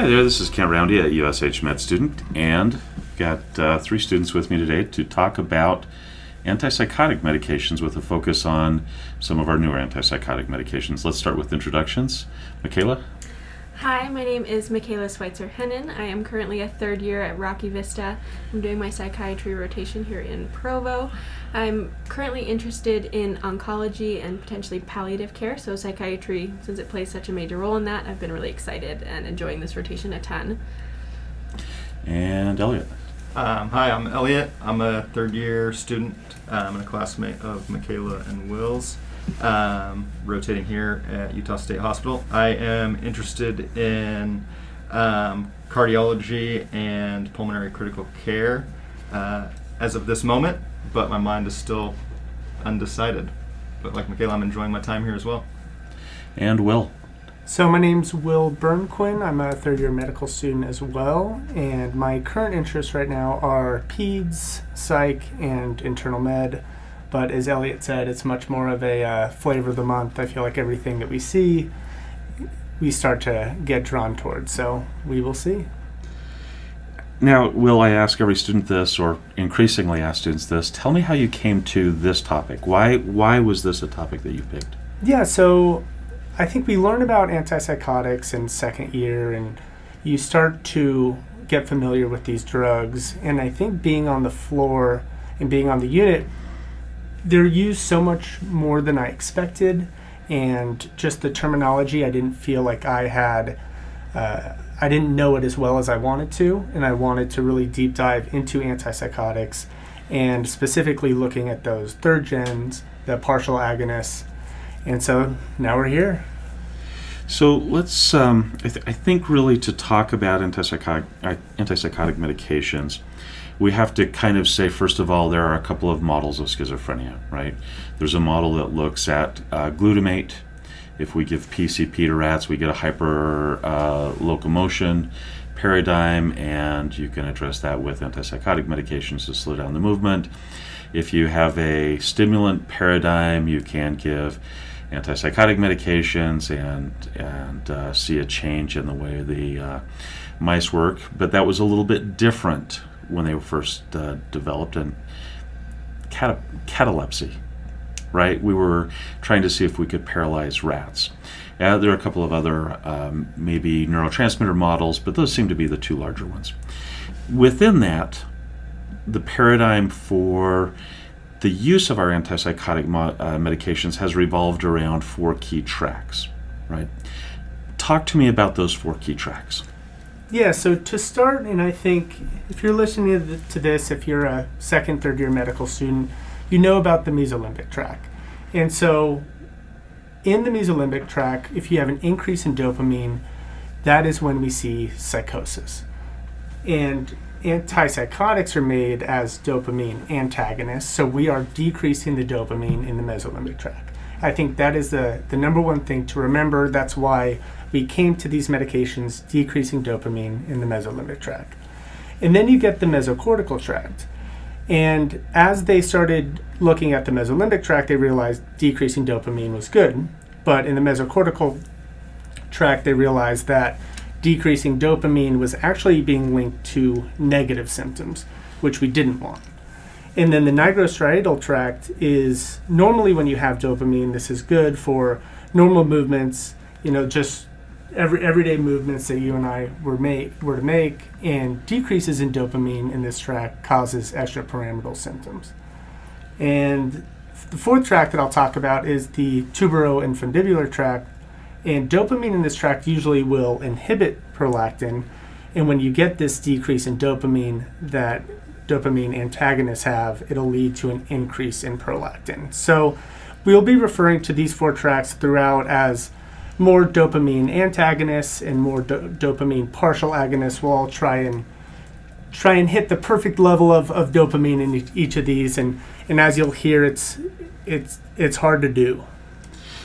Hi there, this is Kent Roundy, a USH Med student, and got uh, three students with me today to talk about antipsychotic medications with a focus on some of our newer antipsychotic medications. Let's start with introductions. Michaela? Hi, my name is Michaela Schweitzer Hennen. I am currently a third year at Rocky Vista. I'm doing my psychiatry rotation here in Provo. I'm currently interested in oncology and potentially palliative care, so psychiatry, since it plays such a major role in that, I've been really excited and enjoying this rotation a ton. And Elliot. Um, hi, I'm Elliot. I'm a third year student. I'm a classmate of Michaela and Will's um, rotating here at Utah State Hospital. I am interested in um, cardiology and pulmonary critical care uh, as of this moment, but my mind is still undecided. But like Michaela, I'm enjoying my time here as well. And Will. So my name's Will Burnquin. I'm a third year medical student as well, and my current interests right now are peds, psych, and internal med. But as Elliot said, it's much more of a uh, flavor of the month. I feel like everything that we see, we start to get drawn towards. So we will see. Now, Will, I ask every student this, or increasingly ask students this. Tell me how you came to this topic. Why, why was this a topic that you picked? Yeah, so I think we learn about antipsychotics in second year, and you start to get familiar with these drugs. And I think being on the floor and being on the unit they're used so much more than I expected, and just the terminology, I didn't feel like I had. Uh, I didn't know it as well as I wanted to, and I wanted to really deep dive into antipsychotics and specifically looking at those third gens, the partial agonists. And so now we're here. So let's, um, I, th- I, think, really to talk about antipsychotic, uh, antipsychotic medications, we have to kind of say, first of all, there are a couple of models of schizophrenia, right? There's a model that looks at uh, glutamate. If we give PCP to rats, we get a hyper uh, locomotion paradigm, and you can address that with antipsychotic medications to slow down the movement. If you have a stimulant paradigm, you can give antipsychotic medications and and uh, see a change in the way the uh, mice work. But that was a little bit different when they were first uh, developed, and cat- catalepsy, right? We were trying to see if we could paralyze rats. Uh, there are a couple of other um, maybe neurotransmitter models, but those seem to be the two larger ones. Within that, the paradigm for the use of our antipsychotic mo- uh, medications has revolved around four key tracks, right? Talk to me about those four key tracks. Yeah, so to start, and I think if you're listening to this, if you're a second, third year medical student, you know about the mesolimbic tract. And so in the mesolimbic tract, if you have an increase in dopamine, that is when we see psychosis. And antipsychotics are made as dopamine antagonists, so we are decreasing the dopamine in the mesolimbic tract. I think that is the, the number one thing to remember. That's why we came to these medications decreasing dopamine in the mesolimbic tract. And then you get the mesocortical tract. And as they started looking at the mesolimbic tract, they realized decreasing dopamine was good. But in the mesocortical tract, they realized that decreasing dopamine was actually being linked to negative symptoms, which we didn't want. And then the nigrostriatal tract is normally when you have dopamine, this is good for normal movements, you know, just every everyday movements that you and I were make were to make, and decreases in dopamine in this tract causes extrapyramidal symptoms. And the fourth tract that I'll talk about is the tubero-infundibular tract, and dopamine in this tract usually will inhibit prolactin, and when you get this decrease in dopamine that dopamine antagonists have, it'll lead to an increase in prolactin. So we'll be referring to these four tracks throughout as more dopamine antagonists and more do- dopamine partial agonists. We'll all try and try and hit the perfect level of, of dopamine in each of these, and, and as you'll hear, it's it's it's hard to do.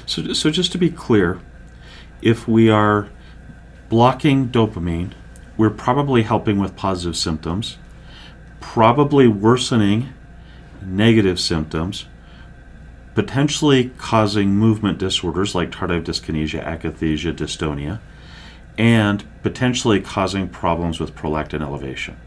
So, so just to be clear, if we are blocking dopamine, we're probably helping with positive symptoms probably worsening negative symptoms, potentially causing movement disorders like tardive dyskinesia, akathisia, dystonia, and potentially causing problems with prolactin elevation.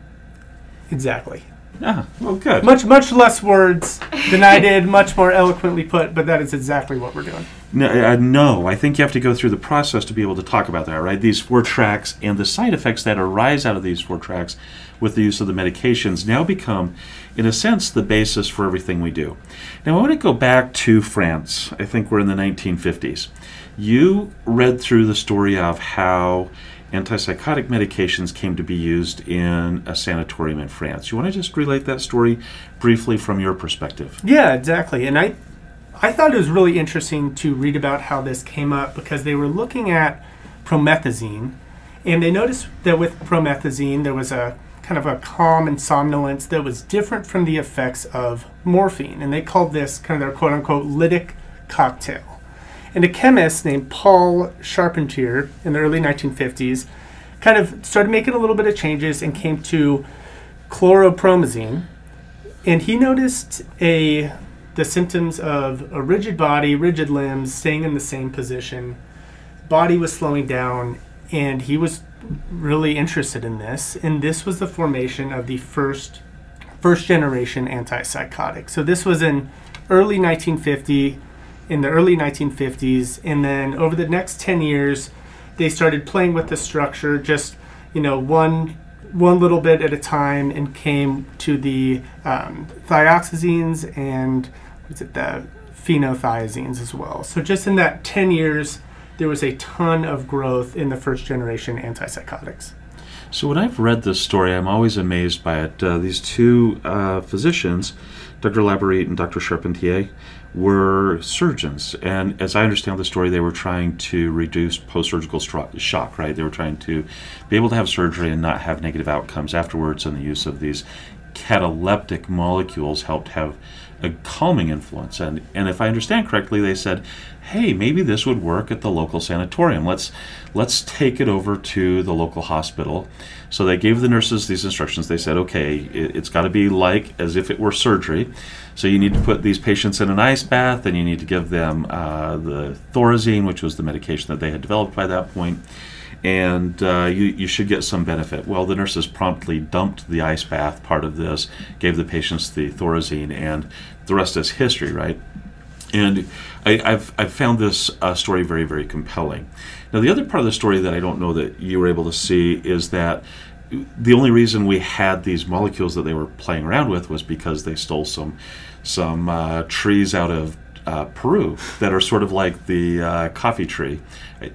Exactly. Ah, well, good. Much much less words than I did, much more eloquently put, but that is exactly what we're doing. No, uh, no, I think you have to go through the process to be able to talk about that, right? These four tracks and the side effects that arise out of these four tracks with the use of the medications now become, in a sense, the basis for everything we do. Now, I want to go back to France. I think we're in the 1950s. You read through the story of how antipsychotic medications came to be used in a sanatorium in France. You want to just relate that story briefly from your perspective? Yeah, exactly. And I I thought it was really interesting to read about how this came up because they were looking at promethazine and they noticed that with promethazine there was a kind of a calm and somnolence that was different from the effects of morphine and they called this kind of their quote unquote lytic cocktail. And a chemist named Paul Charpentier in the early 1950s kind of started making a little bit of changes and came to chlorpromazine. And he noticed a the symptoms of a rigid body, rigid limbs, staying in the same position. Body was slowing down, and he was really interested in this. And this was the formation of the first first generation antipsychotic. So this was in early 1950 in the early 1950s, and then over the next 10 years, they started playing with the structure, just you know one one little bit at a time, and came to the um, thioxazines and what's it the phenothiazines as well. So just in that 10 years, there was a ton of growth in the first generation antipsychotics. So when I've read this story, I'm always amazed by it. Uh, these two uh, physicians, Dr. Laborit and Dr. Charpentier, were surgeons, and as I understand the story, they were trying to reduce post-surgical stro- shock. Right? They were trying to be able to have surgery and not have negative outcomes afterwards. And the use of these cataleptic molecules helped have a calming influence. And and if I understand correctly, they said, "Hey, maybe this would work at the local sanatorium. Let's let's take it over to the local hospital." So they gave the nurses these instructions. They said, "Okay, it, it's got to be like as if it were surgery. So you need to put these patients in an ice bath, and you need to give them uh, the Thorazine, which was the medication that they had developed by that point." And uh, you, you should get some benefit. Well, the nurses promptly dumped the ice bath part of this, gave the patients the Thorazine, and the rest is history, right? And I, have I've found this uh, story very, very compelling. Now, the other part of the story that I don't know that you were able to see is that the only reason we had these molecules that they were playing around with was because they stole some some uh, trees out of uh, Peru that are sort of like the uh, coffee tree,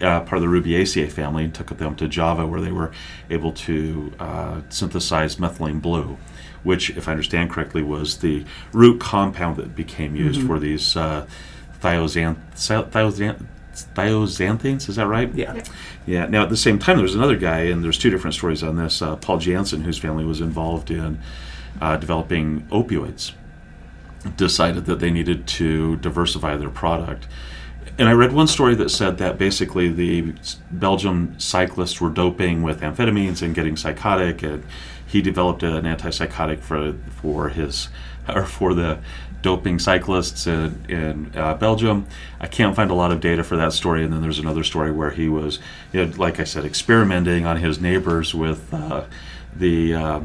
uh, part of the Rubiaceae family, and took them to Java where they were able to uh, synthesize methylene blue, which, if I understand correctly, was the root compound that became used Mhm. for these uh, thiozan- thiozan- thioxanthenes. Is that right? Yeah. Yeah. Now, at the same time, there was another guy, and there's two different stories on this. Uh, Paul Jansen, whose family was involved in uh, developing opioids, decided that they needed to diversify their product. And I read one story that said that basically the Belgium cyclists were doping with amphetamines and getting psychotic, and he developed an antipsychotic for for his or for the doping cyclists in, in uh, Belgium. I can't find a lot of data for that story. And then there's another story where he was, you know, like I said, experimenting on his neighbors with uh, the uh,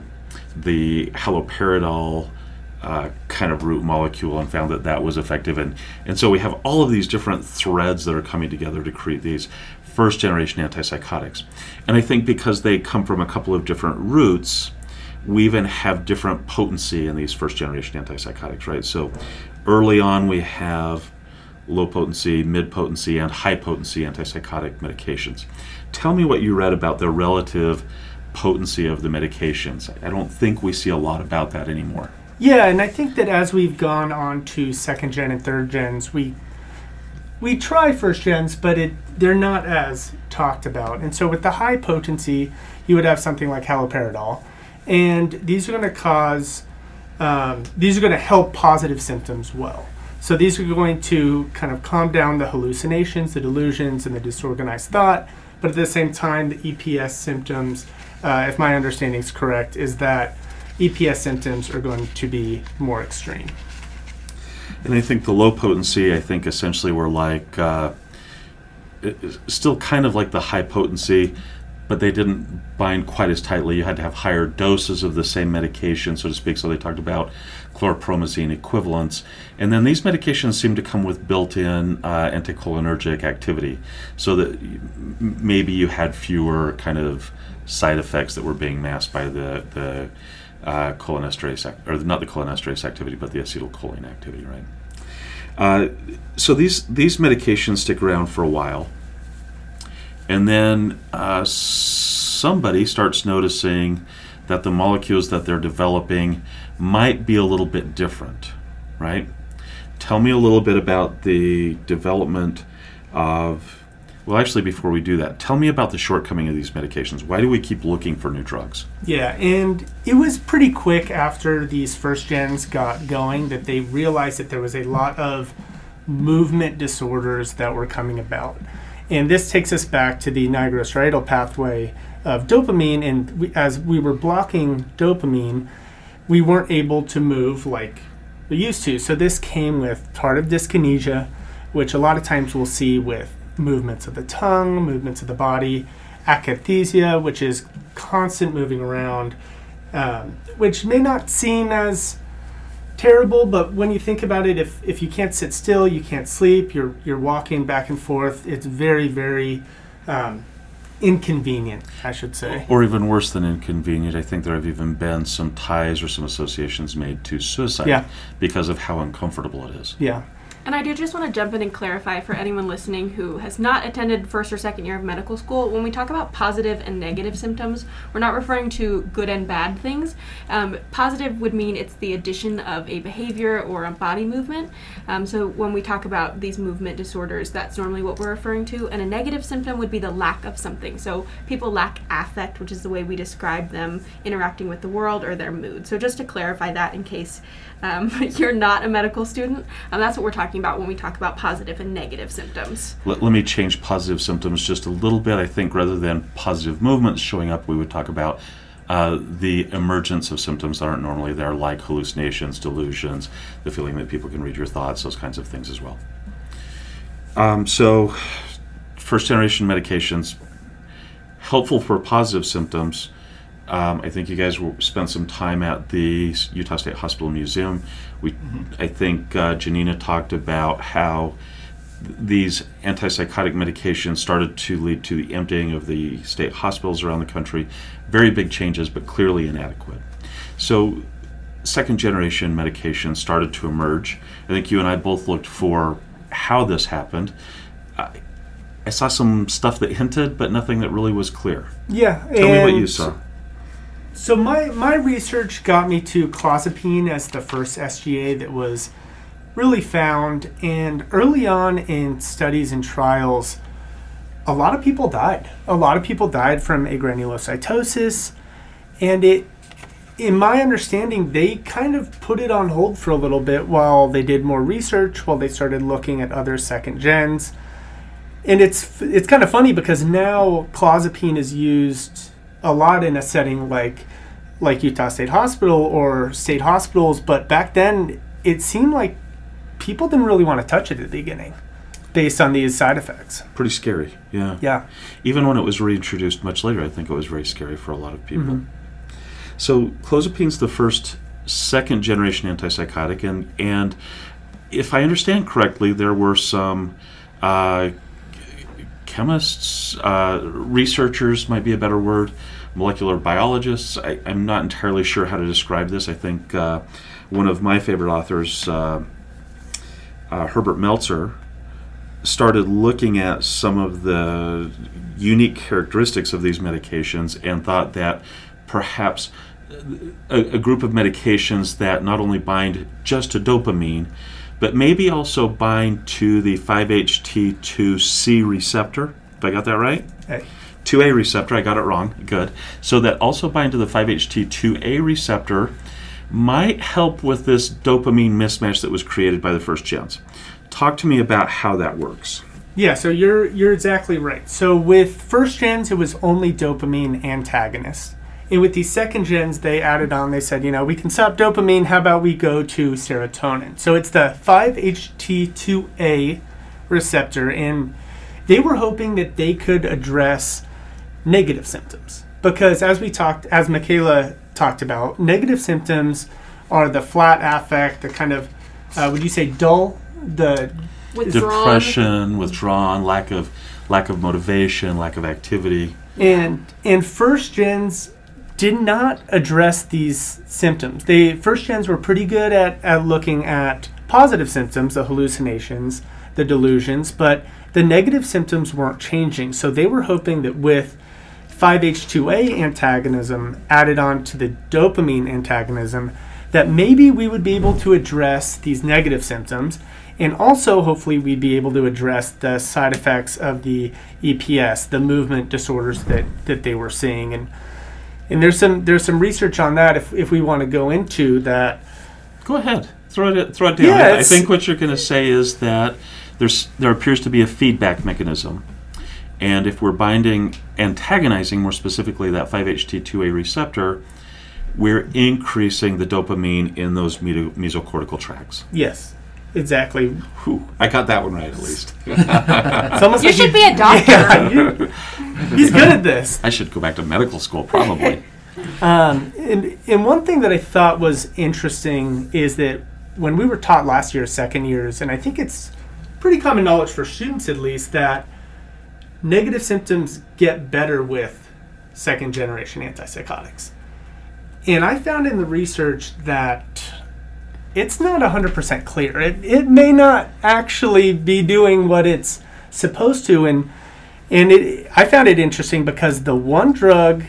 the haloperidol uh, kind of root molecule and found that that was effective. And, and so we have all of these different threads that are coming together to create these first generation antipsychotics. And I think because they come from a couple of different roots, we even have different potency in these first generation antipsychotics, right? So early on, we have low potency, mid potency, and high potency antipsychotic medications. Tell me what you read about the relative potency of the medications. I don't think we see a lot about that anymore. Yeah, and I think that as we've gone on to second gen and third gens, we we try first gens, but it they're not as talked about. And so with the high potency, you would have something like haloperidol, and these are going to cause um, these are going to help positive symptoms well. So these are going to kind of calm down the hallucinations, the delusions, and the disorganized thought. But at the same time, the EPS symptoms, uh, if my understanding is correct, is that EPS symptoms are going to be more extreme. And I think the low potency, I think essentially were like, uh, still kind of like the high potency. but they didn't bind quite as tightly. You had to have higher doses of the same medication, so to speak. So they talked about chlorpromazine equivalents. And then these medications seem to come with built in uh, anticholinergic activity, so that maybe you had fewer kind of side effects that were being masked by the, the uh, cholinesterase, or not the cholinesterase activity, but the acetylcholine activity, right? Uh, so these, these medications stick around for a while. And then uh, somebody starts noticing that the molecules that they're developing might be a little bit different, right? Tell me a little bit about the development of. Well, actually, before we do that, tell me about the shortcoming of these medications. Why do we keep looking for new drugs? Yeah, and it was pretty quick after these first gens got going that they realized that there was a lot of movement disorders that were coming about. And this takes us back to the nigrostriatal pathway of dopamine. And we, as we were blocking dopamine, we weren't able to move like we used to. So this came with tardive dyskinesia, which a lot of times we'll see with movements of the tongue, movements of the body, akathisia, which is constant moving around, um, which may not seem as terrible, but when you think about it, if, if you can't sit still, you can't sleep, you're, you're walking back and forth, it's very, very um, inconvenient, I should say. Or even worse than inconvenient, I think there have even been some ties or some associations made to suicide Yeah. because of how uncomfortable it is. Yeah. And I do just want to jump in and clarify for anyone listening who has not attended first or second year of medical school. When we talk about positive and negative symptoms, we're not referring to good and bad things. Um, positive would mean it's the addition of a behavior or a body movement. Um, so when we talk about these movement disorders, that's normally what we're referring to. And a negative symptom would be the lack of something. So people lack affect, which is the way we describe them interacting with the world or their mood. So just to clarify that in case um, you're not a medical student, And that's what we're talking about when we talk about positive and negative symptoms. Let, let me change positive symptoms just a little bit. I think rather than positive movements showing up, we would talk about uh, the emergence of symptoms that aren't normally there, like hallucinations, delusions, the feeling that people can read your thoughts, those kinds of things as well. Um, so, first generation medications, helpful for positive symptoms. Um, I think you guys will spend some time at the Utah State Hospital Museum. We, I think uh, Janina talked about how th- these antipsychotic medications started to lead to the emptying of the state hospitals around the country. Very big changes, but clearly inadequate. So, second generation medications started to emerge. I think you and I both looked for how this happened. I, I saw some stuff that hinted, but nothing that really was clear. Yeah. Tell me what you saw. So my my research got me to clozapine as the first SGA that was really found, and early on in studies and trials, a lot of people died. A lot of people died from agranulocytosis, and it, in my understanding, they kind of put it on hold for a little bit while they did more research, while they started looking at other second gens. And it's it's kind of funny because now clozapine is used a lot in a setting like like Utah State Hospital or state hospitals, but back then it seemed like people didn't really want to touch it at the beginning based on these side effects. Pretty scary, yeah. Yeah. Even when it was reintroduced much later, I think it was very scary for a lot of people. Mhm. So clozapine's the first second generation antipsychotic, and and if I understand correctly, there were some uh, chemists, uh, researchers might be a better word, molecular biologists. I, I'm not entirely sure how to describe this. I think uh, one of my favorite authors, uh, uh, Herbert Meltzer, started looking at some of the unique characteristics of these medications and thought that perhaps a, a group of medications that not only bind just to dopamine, but maybe also bind to the 5-HT2C receptor. If I got that right? Hey. 2A receptor, I got it wrong. Good. So that also bind to the 5-HT2A receptor might help with this dopamine mismatch that was created by the first gens. Talk to me about how that works. Yeah, so you're you're exactly right. So with first gens, it was only dopamine antagonists. And with these second gens, they added on, they said, you know, we can stop dopamine. How about we go to serotonin? So it's the 5-HT2A receptor. And they were hoping that they could address negative symptoms. Because as we talked, as Michaela talked about, negative symptoms are the flat affect, the kind of, uh, would you say dull? The Withdrawn. Depression, withdrawn, lack of lack of motivation, lack of activity. and and first gens did not address these symptoms. They first gens were pretty good at, at looking at positive symptoms, the hallucinations, the delusions, but the negative symptoms weren't changing. So they were hoping that with 5-H2A antagonism added on to the dopamine antagonism, that maybe we would be able to address these negative symptoms and also hopefully we'd be able to address the side effects of the EPS, the movement disorders that, that they were seeing. And and there's some there's some research on that if, if we want to go into that. Go ahead, throw it throw it down. Yeah, I- think what you're going to say is that there's there appears to be a feedback mechanism, and if we're binding antagonizing more specifically that 5-HT2A receptor, we're increasing the dopamine in those meso- mesocortical tracts. Yes, exactly. Whew, I got that one right at least. It's You like should be a doctor. Yeah, you- he's good at this. I should go back to medical school probably. Um, and, and one thing that I thought was interesting is that when we were taught last year, second years, and I think it's pretty common knowledge for students at least, that negative symptoms get better with second generation antipsychotics. And I found in the research that it's not 100% clear. It, it may not actually be doing what it's supposed to. And, and it, I found it interesting because the one drug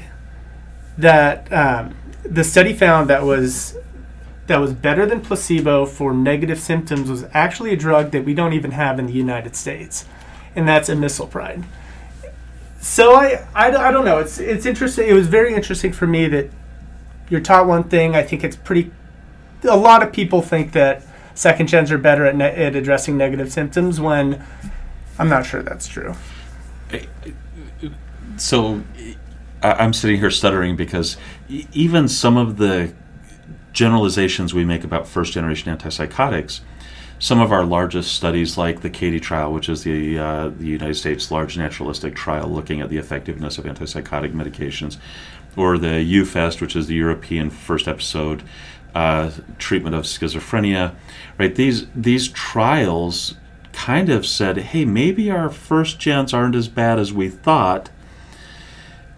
that um, the study found that was that was better than placebo for negative symptoms was actually a drug that we don't even have in the United States, and that's amisulpride. So I, I, I don't know. It's it's interesting. It was very interesting for me that you're taught one thing. I think it's pretty. A lot of people think that second gens are better at, ne- at addressing negative symptoms when I'm not sure that's true. so I'm sitting here stuttering because even some of the generalizations we make about first generation antipsychotics, some of our largest studies, like the CATIE trial, which is the uh, the United States large naturalistic trial looking at the effectiveness of antipsychotic medications, or the EUFEST, which is the European first episode uh, treatment of schizophrenia, right? These these trials kind of said, hey, maybe our first gens aren't as bad as we thought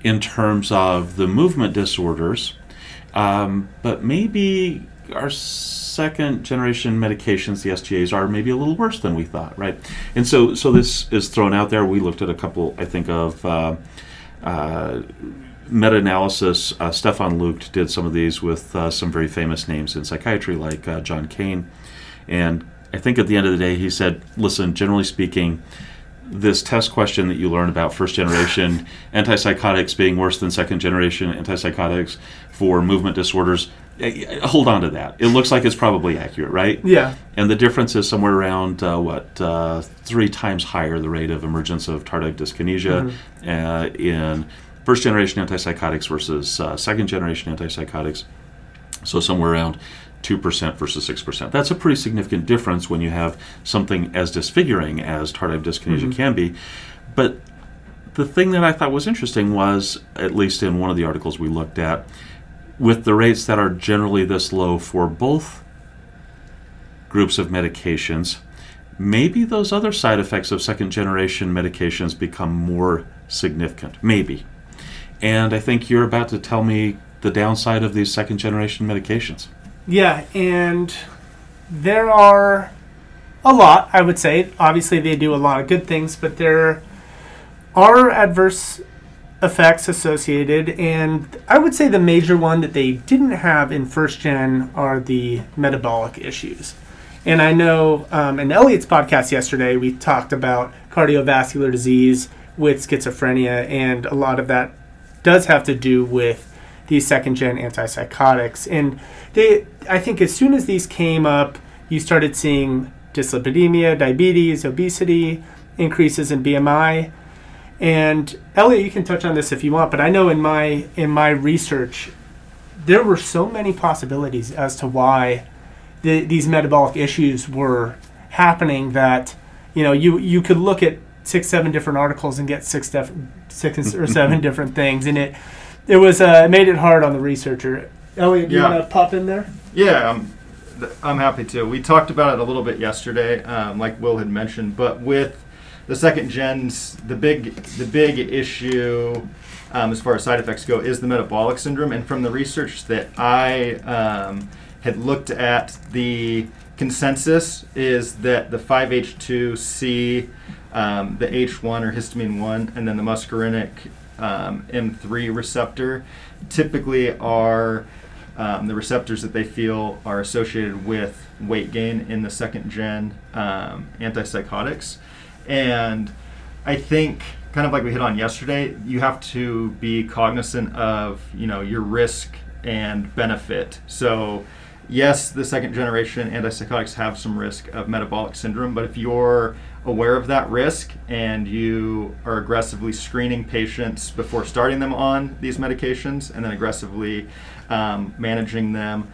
in terms of the movement disorders, um, but maybe our second generation medications, the SGAs, are maybe a little worse than we thought, right? And so, so this is thrown out there. We looked at a couple, I think, of uh, uh, meta-analysis. Uh, Stefan Leucht did some of these with uh, some very famous names in psychiatry, like uh, John Kane, and I think at the end of the day, he said, "Listen, generally speaking." this test question that you learn about first generation antipsychotics being worse than second generation antipsychotics for movement disorders eh, eh, hold on to that it looks like it's probably accurate right Yeah. and the difference is somewhere around uh, what uh, three times higher the rate of emergence of tardive dyskinesia uh, in first generation antipsychotics versus uh, second generation antipsychotics so somewhere around 2% versus 6%. That's a pretty significant difference when you have something as disfiguring as tardive dyskinesia can be. But the thing that I thought was interesting was, at least in one of the articles we looked at, with the rates that are generally this low for both groups of medications, maybe those other side effects of second generation medications become more significant. Maybe. And I think you're about to tell me the downside of these second generation medications. Yeah, and there are a lot, I would say. Obviously, they do a lot of good things, but there are adverse effects associated, and I would say the major one that they didn't have in first gen are the metabolic issues. And I know um, in Elliot's podcast yesterday, we talked about cardiovascular disease with schizophrenia, and a lot of that does have to do with these second gen antipsychotics. And they, I think, as soon as these came up, you started seeing dyslipidemia, diabetes, obesity, increases in BMI. And Elliot, you can touch on this if you want, but I know in my in my research, there were so many possibilities as to why the, these metabolic issues were happening that you know you you could look at six seven different articles and get six def- six or seven different things, and it it was uh, made it hard on the researcher. Elliot, do you want to pop in there? Yeah, I'm, I'm happy to. We talked about it a little bit yesterday, um, like Will had mentioned, but with the second gens, the big the big issue um, as far as side effects go is the metabolic syndrome. And from the research that I um, had looked at, the consensus is that the 5H2C, um, the H1 or histamine 1, and then the muscarinic um, M3 receptor typically are um, the receptors that they feel are associated with weight gain in the second gen um, antipsychotics. And I think, kind of like we hit on yesterday, you have to be cognizant of you know your risk and benefit. So, yes, the second generation antipsychotics have some risk of metabolic syndrome, but if you're aware of that risk and you are aggressively screening patients before starting them on these medications and then aggressively um, managing them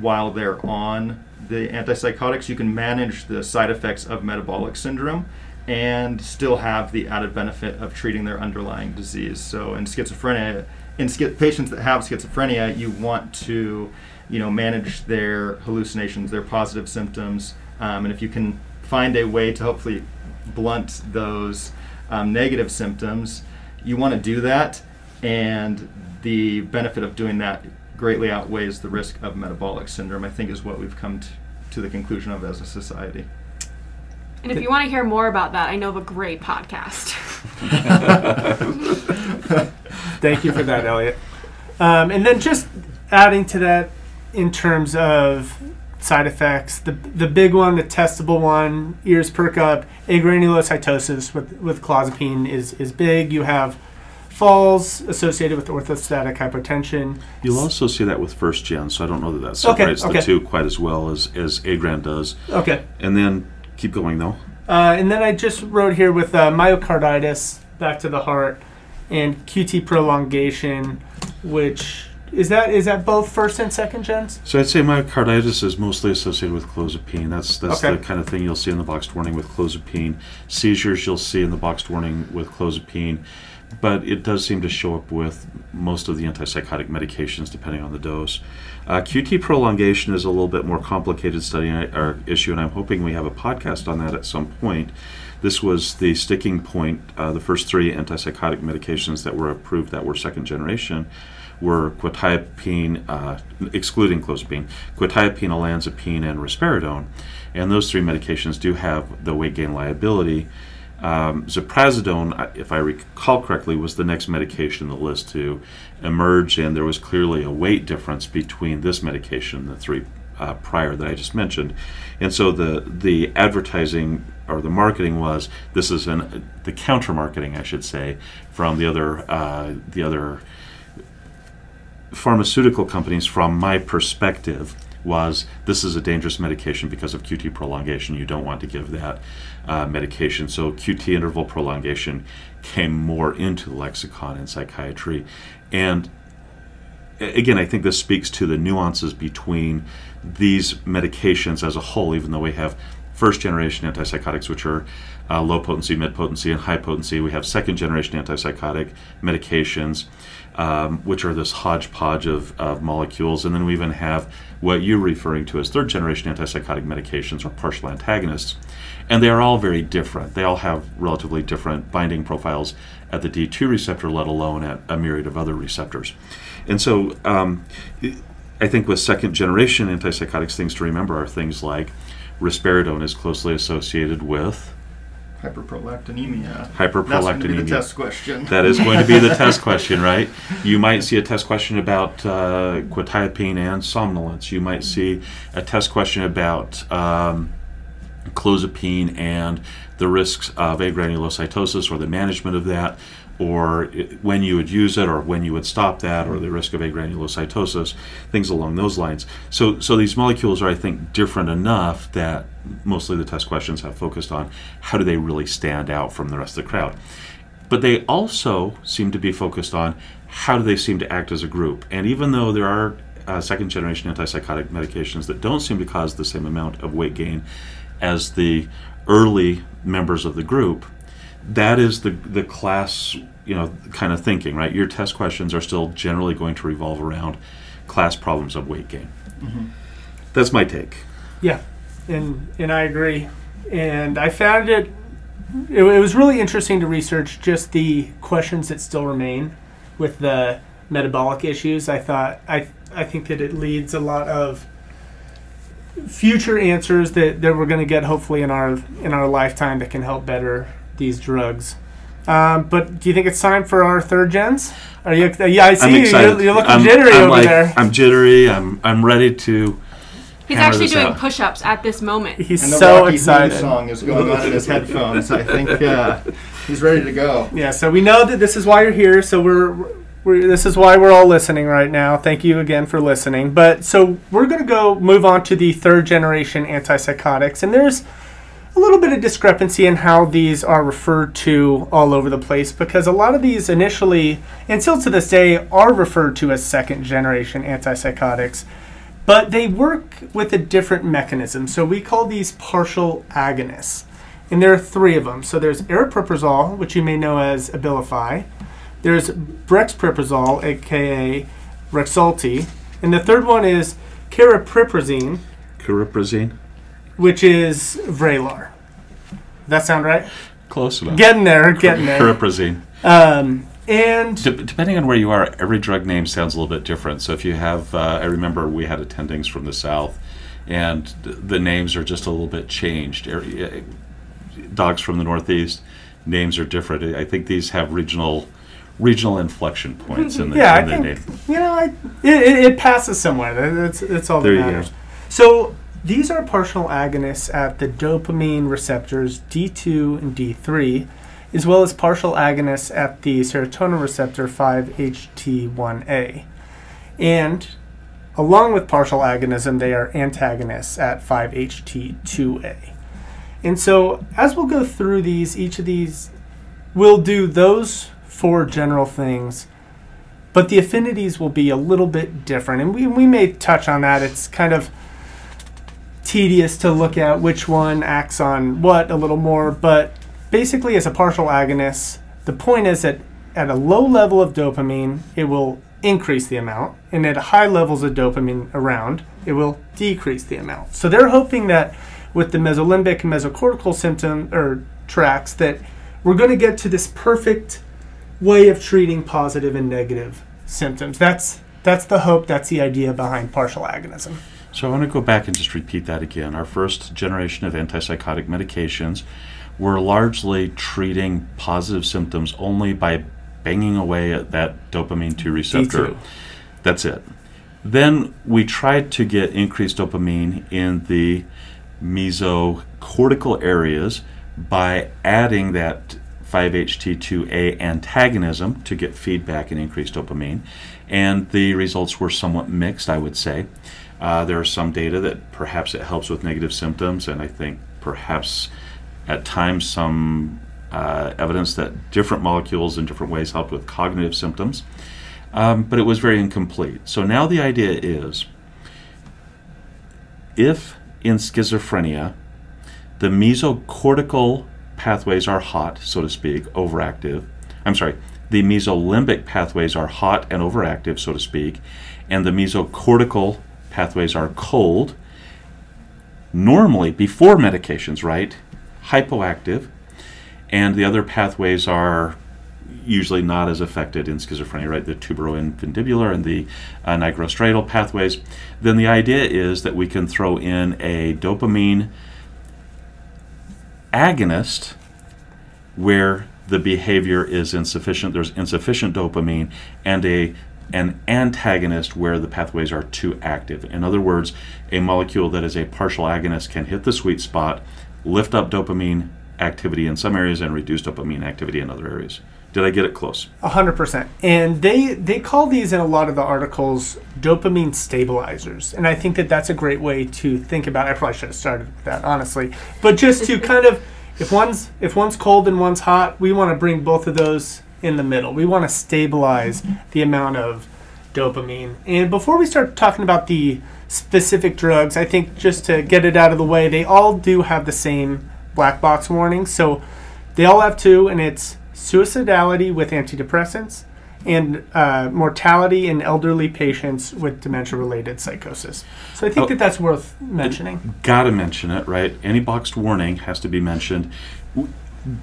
while they're on the antipsychotics, you can manage the side effects of metabolic syndrome and still have the added benefit of treating their underlying disease. So in schizophrenia, in patients that have schizophrenia, you want to, you know, manage their hallucinations, their positive symptoms, um, and if you can find a way to hopefully blunt those um, negative symptoms, you want to do that, and the benefit of doing that greatly outweighs the risk of metabolic syndrome. I think is what we've come to, to the conclusion of as a society. And if you want to hear more about that, I know of a great podcast. Thank you for that, Elliot. Um, and then just adding to that in terms of side effects, the the big one, the testable one, ears perk up, agranulocytosis with with clozapine is is big. You have falls associated with orthostatic hypotension. You'll also see that with first gen, so I don't know that that Okay, separates okay. the two quite as well as as Agran does. Okay. And then keep going though. Uh, and then I just wrote here with uh, myocarditis, back to the heart, and QT prolongation, which is that is that both first and second gens? So I'd say myocarditis is mostly associated with clozapine. That's that's Okay. the kind of thing you'll see in the boxed warning with clozapine. Seizures you'll see in the boxed warning with clozapine, but it does seem to show up with most of the antipsychotic medications depending on the dose. Uh, QT prolongation is a little bit more complicated study or issue, and I'm hoping we have a podcast on that at some point. This was the sticking point. Uh, the first three antipsychotic medications that were approved that were second generation were quetiapine, uh, excluding clozapine, quetiapine, olanzapine, and risperidone. And those three medications do have the weight gain liability. Um, Ziprasidone, if I recall correctly, was the next medication on the list to emerge, and there was clearly a weight difference between this medication and the three uh, prior that I just mentioned. And so the the advertising or the marketing was this is an the counter marketing, I should say, from the other uh, the other pharmaceutical companies, from my perspective, was this is a dangerous medication because of QT prolongation. You don't want to give that uh, medication. So QT interval prolongation came more into the lexicon in psychiatry. And again, I think this speaks to the nuances between these medications as a whole, even though we have first generation antipsychotics, which are uh, low potency, mid potency, and high potency. We have second generation antipsychotic medications, um, which are this hodgepodge of, of molecules. And then we even have what you're referring to as third generation antipsychotic medications or partial antagonists. And they are all very different. They all have relatively different binding profiles at the D2 receptor, let alone at a myriad of other receptors. And so um, I think with second generation antipsychotics, things to remember are things like risperidone is closely associated with Hyperprolactinemia. Hyperprolactinemia. That's going to be the test question. That is going to be the test question, right? You might see a test question about uh, quetiapine and somnolence. You might see a test question about um, clozapine and the risks of agranulocytosis or the management of that, or i- when you would use it, or when you would stop that, or the risk of agranulocytosis, things along those lines. So, so these molecules are, I think, different enough that mostly the test questions have focused on how do they really stand out from the rest of the crowd but they also seem to be focused on how do they seem to act as a group. And even though there are uh, second generation antipsychotic medications that don't seem to cause the same amount of weight gain as the early members of the group, that is the the class you know, kind of thinking, right? Your test questions are still generally going to revolve around class problems of weight gain. Mm-hmm. That's my take. Yeah, and and I agree. And I found it, it. It was really interesting to research just the questions that still remain with the metabolic issues. I thought I I think that it leads a lot of future answers that, that we're going to get hopefully in our in our lifetime that can help better these drugs. Um, but do you think it's time for our third gens? Are you? Yeah, I see I'm you. You're, you're looking I'm, jittery I'm over like, there. I'm jittery. I'm I'm ready to. He's actually doing out. push-ups at this moment. He's And the so Rocky excited. theme song is going on in his headphones. I think uh, he's ready to go. Yeah, so we know that this is why you're here. So we're, we're this is why we're all listening right now. Thank you again for listening. But so we're going to go move on to the third generation antipsychotics, and there's a little bit of discrepancy in how these are referred to all over the place because a lot of these initially, and still to this day, are referred to as second generation antipsychotics. But they work with a different mechanism. So we call these partial agonists. And there are three of them. So there's aripiprazole, which you may know as Abilify. There's brexpiprazole, aka Rexulti. And the third one is cariprazine, Cariprazine. Which is Vraylar. That sound right? Close enough. Getting there, getting there. Cariprazine. Um, and De- depending on where you are, every drug name sounds a little bit different. So if you have, uh, I remember we had attendings from the south, and th- the names are just a little bit changed. Uh, Dogs from the northeast, names are different. I think these have regional regional inflection points in, the, yeah, I in their think name. you know, I, it, it, passes somewhere. That- That's that's all There that you go. matters. So these are partial agonists at the dopamine receptors D2 and D3, as well as partial agonists at the serotonin receptor 5-HT1A. And along with partial agonism, they are antagonists at 5-HT2A. And so as we'll go through these, each of these will do those four general things but the affinities will be a little bit different. And we, we may touch on that. It's kind of tedious to look at which one acts on what a little more, but basically, as a partial agonist, the point is that at a low level of dopamine, it will increase the amount, and at high levels of dopamine around, it will decrease the amount. So they're hoping that with the mesolimbic and mesocortical symptom or tracks that we're going to get to this perfect way of treating positive and negative symptoms. That's that's the hope. That's the idea behind partial agonism. So I want to go back and just repeat that again. Our first generation of antipsychotic medications were largely treating positive symptoms only by banging away at that dopamine 2 receptor. D2. That's it. Then we tried to get increased dopamine in the mesocortical areas by adding that 5-HT2A antagonism to get feedback and increased dopamine. And the results were somewhat mixed, I would say. Uh, there are some data that perhaps it helps with negative symptoms, and I think perhaps at times some uh, evidence that different molecules in different ways helped with cognitive symptoms. Um, but it was very incomplete. So now the idea is if in schizophrenia the mesocortical pathways are hot, so to speak, overactive, I'm sorry, the mesolimbic pathways are hot and overactive, so to speak, and the mesocortical pathways are cold, normally before medications, right? Hypoactive, and the other pathways are usually not as affected in schizophrenia, right? The tuberoinfundibular and the uh, nigrostriatal pathways. Then the idea is that we can throw in a dopamine agonist where the behavior is insufficient. There's insufficient dopamine, and a an antagonist where the pathways are too active. In other words, a molecule that is a partial agonist can hit the sweet spot, lift up dopamine activity in some areas, and reduce dopamine activity in other areas. Did I get it close? A hundred percent. And they they call these in a lot of the articles dopamine stabilizers, and I think that that's a great way to think about. it. I probably should have started with that, honestly, but just to kind of if one's if one's cold and one's hot, we want to bring both of those in the middle. We want to stabilize the amount of dopamine. And before we start talking about the specific drugs, I think just to get it out of the way, they all do have the same black box warning. So they all have two, and it's suicidality with antidepressants, and uh, mortality in elderly patients with dementia-related psychosis. So I think Oh. that that's worth mentioning. Gotta mention it, right? Any boxed warning has to be mentioned.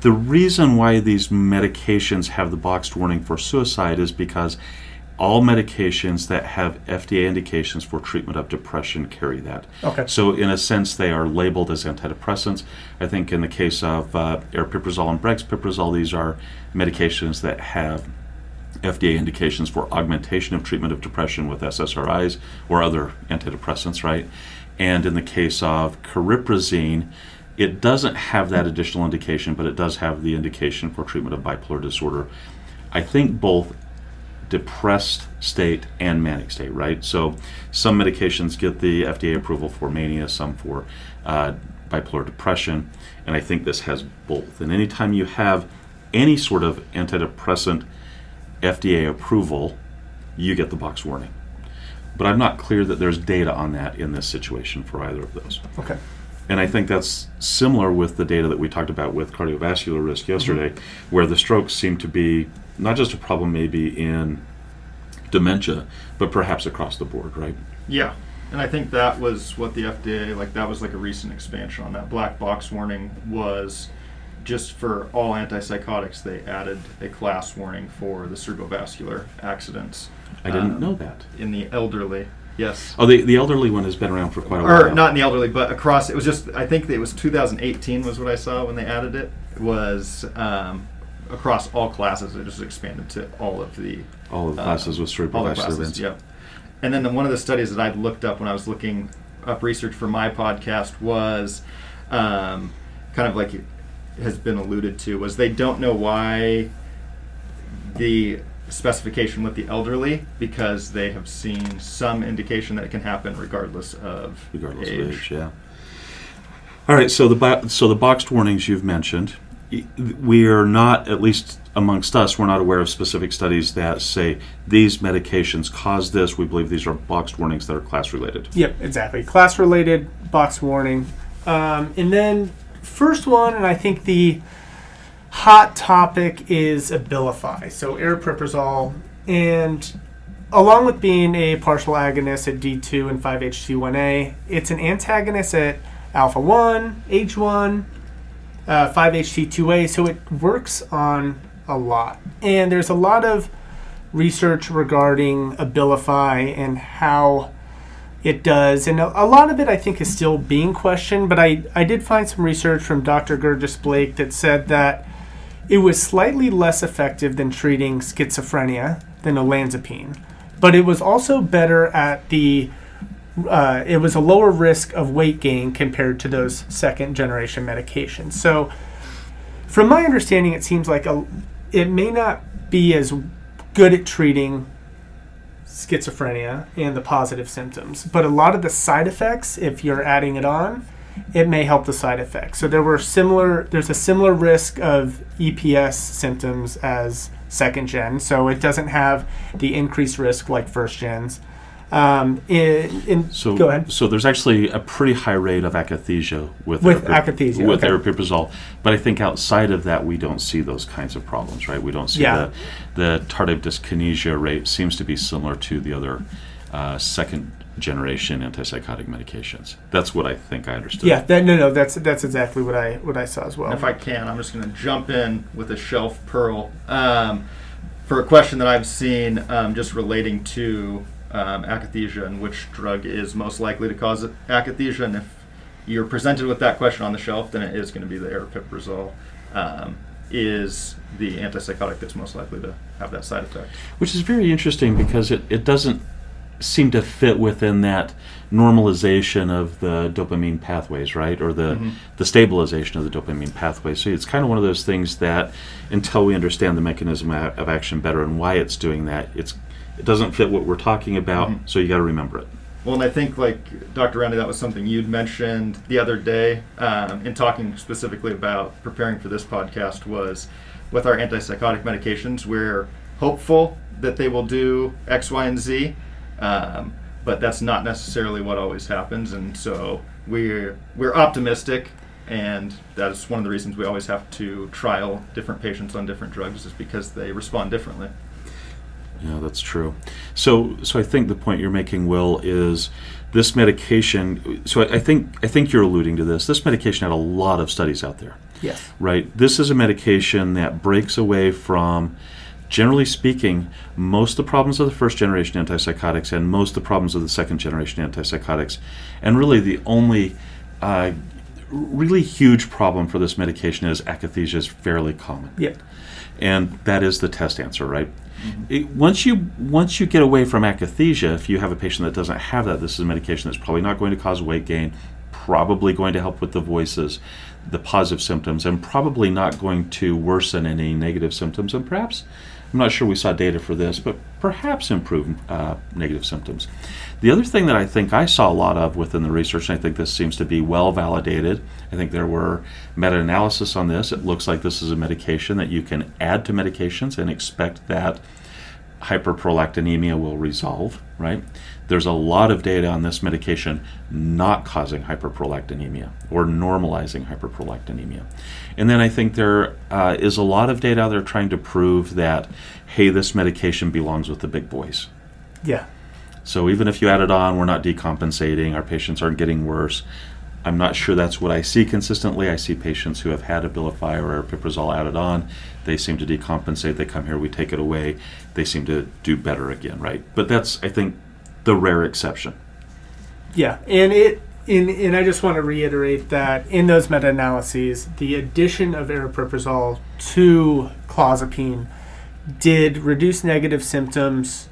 The reason why these medications have the boxed warning for suicide is because all medications that have FDA indications for treatment of depression carry that. Okay. So, in a sense, they are labeled as antidepressants. I think in the case of uh, aripiprazole and brexpiprazole, these are medications that have FDA indications for augmentation of treatment of depression with SSRIs or other antidepressants, right? And in the case of cariprazine, it doesn't have that additional indication, but it does have the indication for treatment of bipolar disorder. I think both depressed state and manic state, right? So some medications get the FDA approval for mania, some for uh, bipolar depression, and I think this has both. And anytime you have any sort of antidepressant FDA approval, you get the box warning. But I'm not clear that there's data on that in this situation for either of those. Okay. And I think that's similar with the data that we talked about with cardiovascular risk yesterday, where the strokes seem to be not just a problem maybe in dementia, but perhaps across the board, right? Yeah, and I think that was what the FDA like. That was like a recent expansion on that black box warning was just for all antipsychotics. They added a class warning for the cerebrovascular accidents I didn't Um, know that. in the elderly. Yes. Oh, the, the elderly one has been around for quite a while. Or not in the elderly, but across. It was just. I think it was 2018 was what I saw when they added it. Was um, across all classes. It just expanded to all of the All of the uh, classes with cerebral all the vascular classes, events. Yep. And then the, one of the studies that I looked up when I was looking up research for my podcast was um, kind of like it has been alluded to was they don't know why the specification with the elderly because they have seen some indication that it can happen regardless of regardless age. of age. Yeah. All right. So the bo- so the boxed warnings you've mentioned, we are not at least amongst us, we're not aware of specific studies that say these medications cause this. We believe these are boxed warnings that are class related. Yep, exactly. Class related, box warning. Um, and then, first one, and I think the hot topic is Abilify. So, aripiprazole. And along with being a partial agonist at D2 and 5-HT1A, it's an antagonist at alpha 1, H1, uh, 5-HT2A. So, it works on a lot. And there's a lot of research regarding Abilify and how it does. And a, lot of it, I think, is still being questioned. But I, I did find some research from Dr. Gurgis Blake that said that it was slightly less effective than treating schizophrenia than olanzapine. But it was also better at the. Uh, it was a lower risk of weight gain compared to those second generation medications. So, from my understanding, it seems like a, it may not be as good at treating schizophrenia and the positive symptoms. But a lot of the side effects, if you're adding it on, it may help the side effects. So there were similar. There's a similar risk of EPS symptoms as second gen. So it doesn't have the increased risk like first gens. Um, in, in, So go ahead. So there's actually a pretty high rate of akathisia with With aripip- akathisia, with okay. aripiprazole, but I think outside of that we don't see those kinds of problems, right? We don't see Yeah. the the tardive dyskinesia rate seems to be similar to the other uh, second generation antipsychotic medications. That's what I think I understood. Yeah, that, no, no, that's that's exactly what I what I saw as well. And if I can, I'm just going to jump in with a shelf pearl um, for a question that I've seen um, just relating to um, akathisia and which drug is most likely to cause akathisia. And if you're presented with that question on the shelf, then it is going to be the aripiprazole. Um, is the antipsychotic that's most likely to have that side effect. Which is very interesting because it, it doesn't seem to fit within that normalization of the dopamine pathways, right? Or the, Mhm. the stabilization of the dopamine pathways. So it's kind of one of those things that until we understand the mechanism of action better and why it's doing that, it's it doesn't fit what we're talking about, Mhm. so you got to remember it. Well, and I think, like Dr. Randy, that was something you'd mentioned the other day um, in talking specifically about preparing for this podcast. Was with our antipsychotic medications, we're hopeful that they will do X, Y, and Z, um, but that's not necessarily what always happens. And so we're we're optimistic and that is one of the reasons we always have to trial different patients on different drugs, is because they respond differently. Yeah, that's true. So, so I think the point you're making, Will, is this medication. So, I, I think I think you're alluding to this. This medication had a lot of studies out there, Yes. right? This is a medication that breaks away from, generally speaking, most of the problems of the first generation antipsychotics and most of the problems of the second generation antipsychotics, and really the only. Uh, really huge problem for this medication is akathisia is fairly common Yep. and that is the test answer, right? It, once you once you get away from akathisia, if you have a patient that doesn't have that, this is a medication that's probably not going to cause weight gain, probably going to help with the voices, the positive symptoms, and probably not going to worsen any negative symptoms, and perhaps. I'm not sure we saw data for this, but perhaps improve uh, negative symptoms. The other thing that I think I saw a lot of within the research, and I think this seems to be well validated, I think there were meta analysis on this. It looks like this is a medication that you can add to medications and expect that hyperprolactinemia will resolve, right? There's a lot of data on this medication not causing hyperprolactinemia or normalizing hyperprolactinemia. And then I think there uh, is a lot of data out there trying to prove that, hey, this medication belongs with the big boys. Yeah. So even if you add it on, we're not decompensating, our patients aren't getting worse. I'm not sure that's what I see consistently. I see patients who have had Abilify or aripiprazole added on. They seem to decompensate. They come here, we take it away. They seem to do better again, right? But that's, I think, the rare exception. Yeah, and it in and I just want to reiterate that in those meta-analyses, the addition of aripiprazole to clozapine did reduce negative symptoms,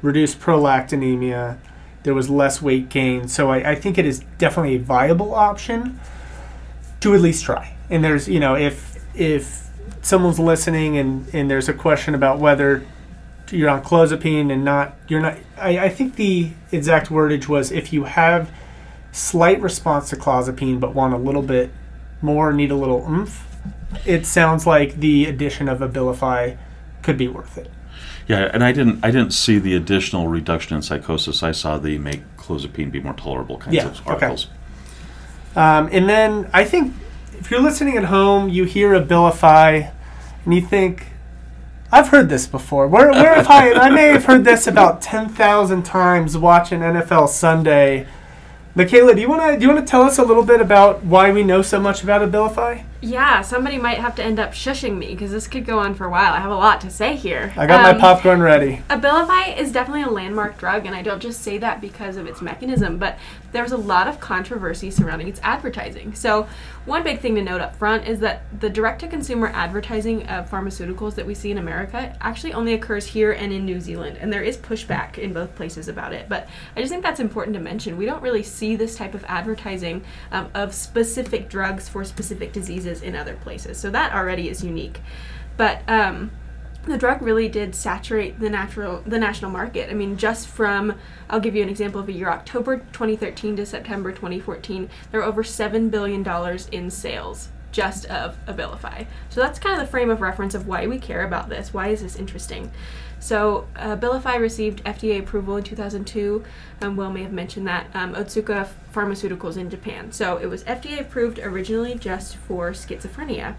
reduce prolactinemia. There was less weight gain, so I, I think it is definitely a viable option to at least try. And there's, you know, if if someone's listening and and there's a question about whether you're on clozapine and not you're not I, I think the exact wordage was if you have slight response to clozapine but want a little bit more need a little oomph it sounds like the addition of abilify could be worth it Yeah, and I didn't, I didn't see the additional reduction in psychosis. I saw the make clozapine be more tolerable kinds Yeah, of okay. articles. um, and then i think if you're listening at home you hear abilify and you think I've heard this before. Where, where have I? I may have heard this about ten thousand times watching NFL Sunday. Michaela, do you want to do you want to tell us a little bit about why we know so much about Abilify? Yeah, somebody might have to end up shushing me because this could go on for a while. I have a lot to say here. I got Um, my popcorn ready. Abilify is definitely a landmark drug, and I don't just say that because of its mechanism, but there was a lot of controversy surrounding its advertising. So, one big thing to note up front is that the direct to consumer advertising of pharmaceuticals that we see in America actually only occurs here and in New Zealand, and there is pushback in both places about it. But I just think that's important to mention. We don't really see this type of advertising um, of specific drugs for specific diseases in other places, so that already is unique. But um, the drug really did saturate the natural the national market. I mean, just from I'll give you an example of a year October 2013 to September 2014, there were over seven billion dollars in sales just of Abilify. So that's kind of the frame of reference of why we care about this. Why is this interesting? So uh, received FDA approval in 2002. Um, Will may have mentioned that um, Otsuka Pharmaceuticals in Japan. So it was FDA approved originally just for schizophrenia.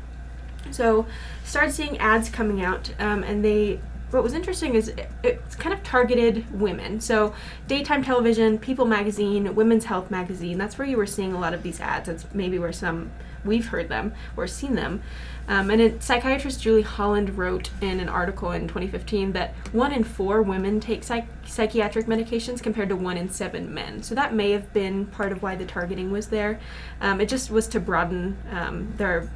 So started seeing ads coming out, um, and they. What was interesting is it, it's kind of targeted women. So daytime television, People Magazine, Women's Health Magazine. That's where you were seeing a lot of these ads. That's maybe where some we've heard them or seen them. Um, and it, psychiatrist Julie Holland wrote in an article in 2015 that one in four women take psych- psychiatric medications compared to one in seven men. So that may have been part of why the targeting was there. Um, it just was to broaden um, their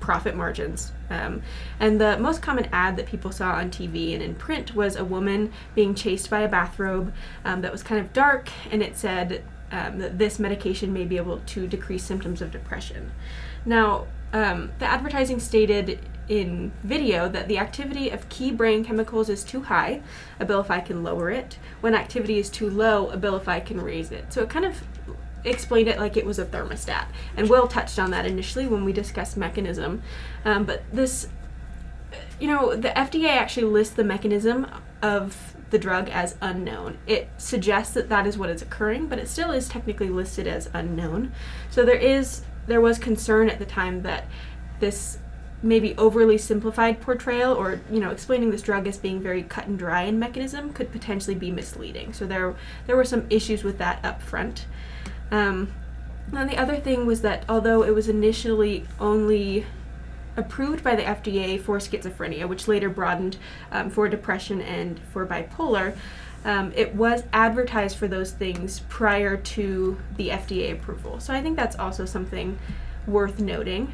profit margins. Um, and the most common ad that people saw on TV and in print was a woman being chased by a bathrobe um, that was kind of dark, and it said um, that this medication may be able to decrease symptoms of depression. Now, um, the advertising stated in video that the activity of key brain chemicals is too high, Abilify can lower it. When activity is too low, Abilify can raise it. So it kind of explained it like it was a thermostat. And Will touched on that initially when we discussed mechanism. Um, but this, you know, the FDA actually lists the mechanism of the drug as unknown. It suggests that that is what is occurring, but it still is technically listed as unknown. So there is there was concern at the time that this maybe overly simplified portrayal or you know explaining this drug as being very cut and dry in mechanism could potentially be misleading. So there there were some issues with that up front. Um, and the other thing was that although it was initially only approved by the FDA for schizophrenia, which later broadened um, for depression and for bipolar, um, it was advertised for those things prior to the FDA approval. So I think that's also something worth noting.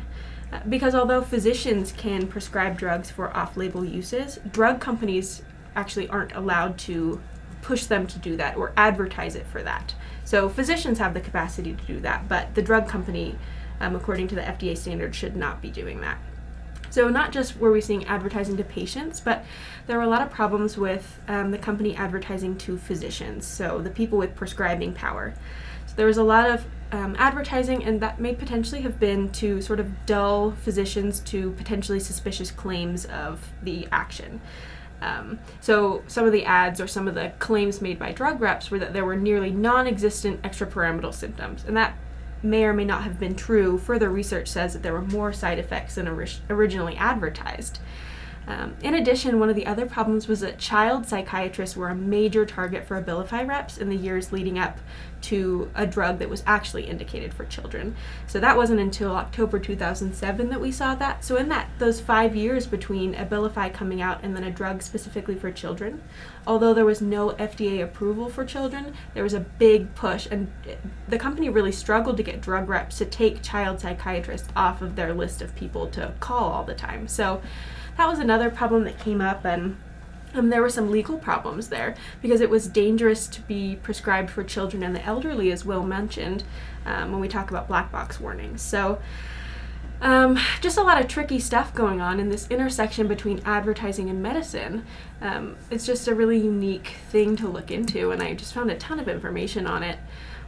Uh, because although physicians can prescribe drugs for off label uses, drug companies actually aren't allowed to push them to do that or advertise it for that. So physicians have the capacity to do that, but the drug company, um, according to the FDA standard, should not be doing that. So not just were we seeing advertising to patients, but there were a lot of problems with um, the company advertising to physicians, so the people with prescribing power. So there was a lot of um, advertising, and that may potentially have been to sort of dull physicians to potentially suspicious claims of the action. Um, so some of the ads or some of the claims made by drug reps were that there were nearly non-existent extrapyramidal symptoms, and that may or may not have been true. Further research says that there were more side effects than ori- originally advertised. Um, in addition, one of the other problems was that child psychiatrists were a major target for Abilify reps in the years leading up to a drug that was actually indicated for children. So that wasn't until October 2007 that we saw that. So in that those 5 years between Abilify coming out and then a drug specifically for children, although there was no FDA approval for children, there was a big push and the company really struggled to get drug reps to take child psychiatrists off of their list of people to call all the time. So that was another problem that came up and um, there were some legal problems there because it was dangerous to be prescribed for children and the elderly, as Will mentioned um, when we talk about black box warnings. So, um, just a lot of tricky stuff going on in this intersection between advertising and medicine. Um, it's just a really unique thing to look into, and I just found a ton of information on it.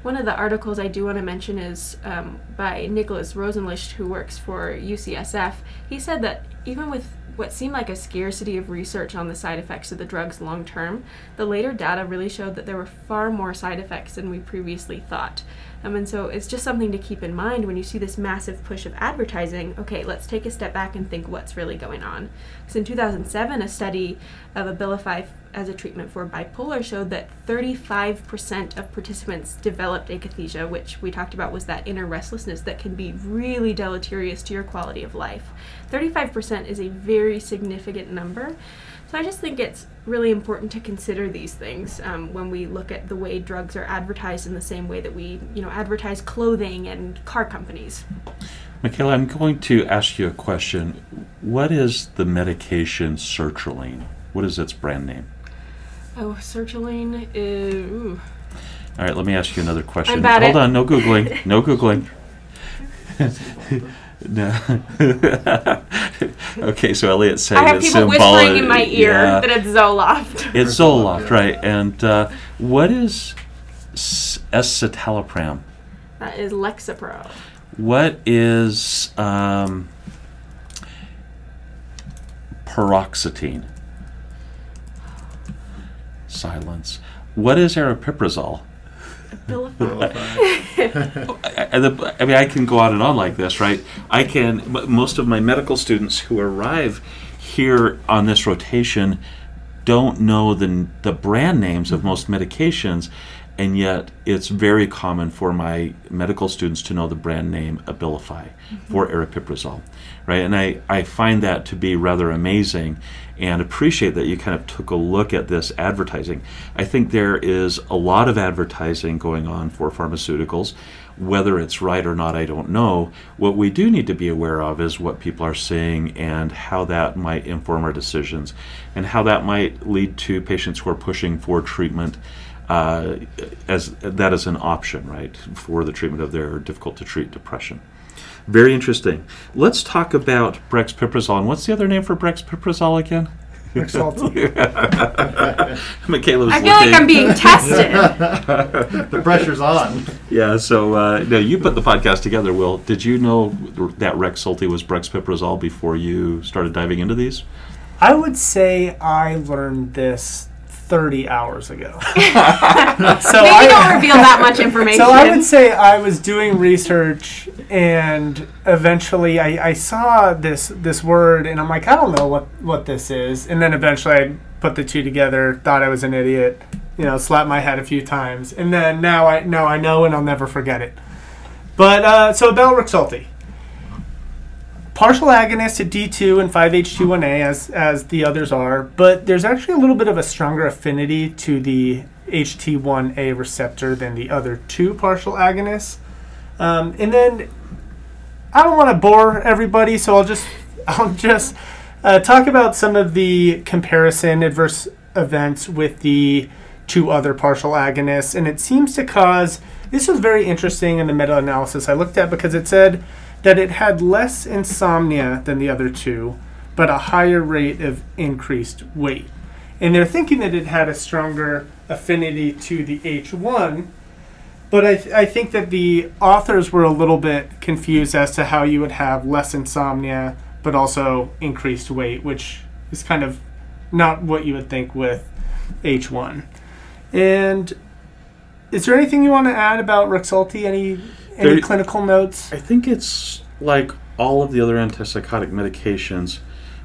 One of the articles I do want to mention is um, by Nicholas Rosenlicht, who works for UCSF. He said that even with what seemed like a scarcity of research on the side effects of the drugs long term, the later data really showed that there were far more side effects than we previously thought. Um, and so it's just something to keep in mind when you see this massive push of advertising. Okay, let's take a step back and think what's really going on. Because in 2007, a study of Abilify as a treatment for bipolar showed that 35% of participants developed akathisia, which we talked about was that inner restlessness that can be really deleterious to your quality of life. 35% is a very significant number. So I just think it's really important to consider these things um, when we look at the way drugs are advertised in the same way that we, you know, advertise clothing and car companies. Michaela, I'm going to ask you a question. What is the medication sertraline? What is its brand name? Oh, sertraline is. Ooh. All right, let me ask you another question. bad Hold on, no googling, no googling. no. okay, so Elliot's saying I have it's people symbolic. whispering in my ear yeah. that it's Zoloft. It's Zoloft, right? And uh, what is s- escitalopram? that is Lexapro. What is um, paroxetine? Silence. What is aripiprazole? I, I, mean, I can go on and on like this, right? I can. Most of my medical students who arrive here on this rotation don't know the the brand names of most medications, and yet it's very common for my medical students to know the brand name Abilify mm-hmm. for aripiprazole, right? And I I find that to be rather amazing, and appreciate that you kind of took a look at this advertising. I think there is a lot of advertising going on for pharmaceuticals. Whether it's right or not, I don't know. What we do need to be aware of is what people are saying and how that might inform our decisions, and how that might lead to patients who are pushing for treatment uh, as that is an option, right, for the treatment of their difficult to treat depression. Very interesting. Let's talk about brexpiprazole. And what's the other name for brexpiprazole again? Rexulti. Michaela was I feel like I'm being tested. the pressure's on. Yeah, so uh, no, you put the podcast together, Will. Did you know that Rexulti was brexpiprazole before you started diving into these? I would say I learned this 30 hours ago. so Maybe I, don't reveal that much information. So I would say I was doing research and eventually I, I saw this this word, and I'm like, I don't know what what this is. And then eventually I put the two together, thought I was an idiot, you know, slapped my head a few times, and then now I now I know, and I'll never forget it. But uh, so about Rexulti. Partial agonist at D2 and 5-HT1A as as the others are, but there's actually a little bit of a stronger affinity to the HT1A receptor than the other two partial agonists. Um, and then I don't want to bore everybody, so I'll just I'll just uh, talk about some of the comparison adverse events with the two other partial agonists, and it seems to cause. This was very interesting in the meta-analysis I looked at because it said that it had less insomnia than the other two, but a higher rate of increased weight. And they're thinking that it had a stronger affinity to the H1, but I, th- I think that the authors were a little bit confused as to how you would have less insomnia, but also increased weight, which is kind of not what you would think with H1. And is there anything you want to add about Rexulti? Any any There- clinical notes? I think it's like all of the other antipsychotic medications.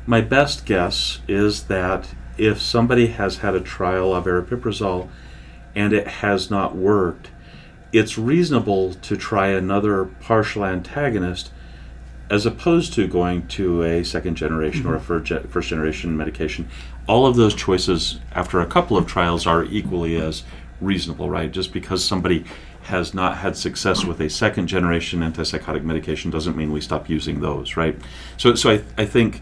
My best guess is that if somebody has had a trial of aripiprazole and it has not worked, it's reasonable to try another partial antagonist as opposed to going to a second generation or a mm-hmm. first generation medication. All of those choices after a couple of trials are equally as reasonable, right? Just because somebody has not had success with a second generation antipsychotic medication doesn't mean we stop using those, right? So, so I, I think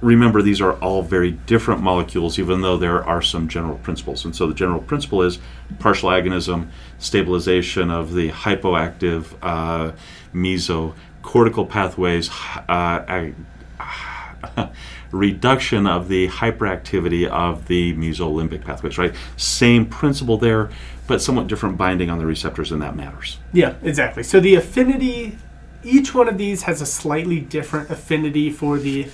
remember these are all very different molecules even though there are some general principles and so the general principle is partial agonism stabilization of the hypoactive uh, mesocortical pathways uh, reduction of the hyperactivity of the mesolimbic pathways right same principle there but somewhat different binding on the receptors and that matters Yeah, exactly. So the affinity, each one of these has a slightly different affinity for the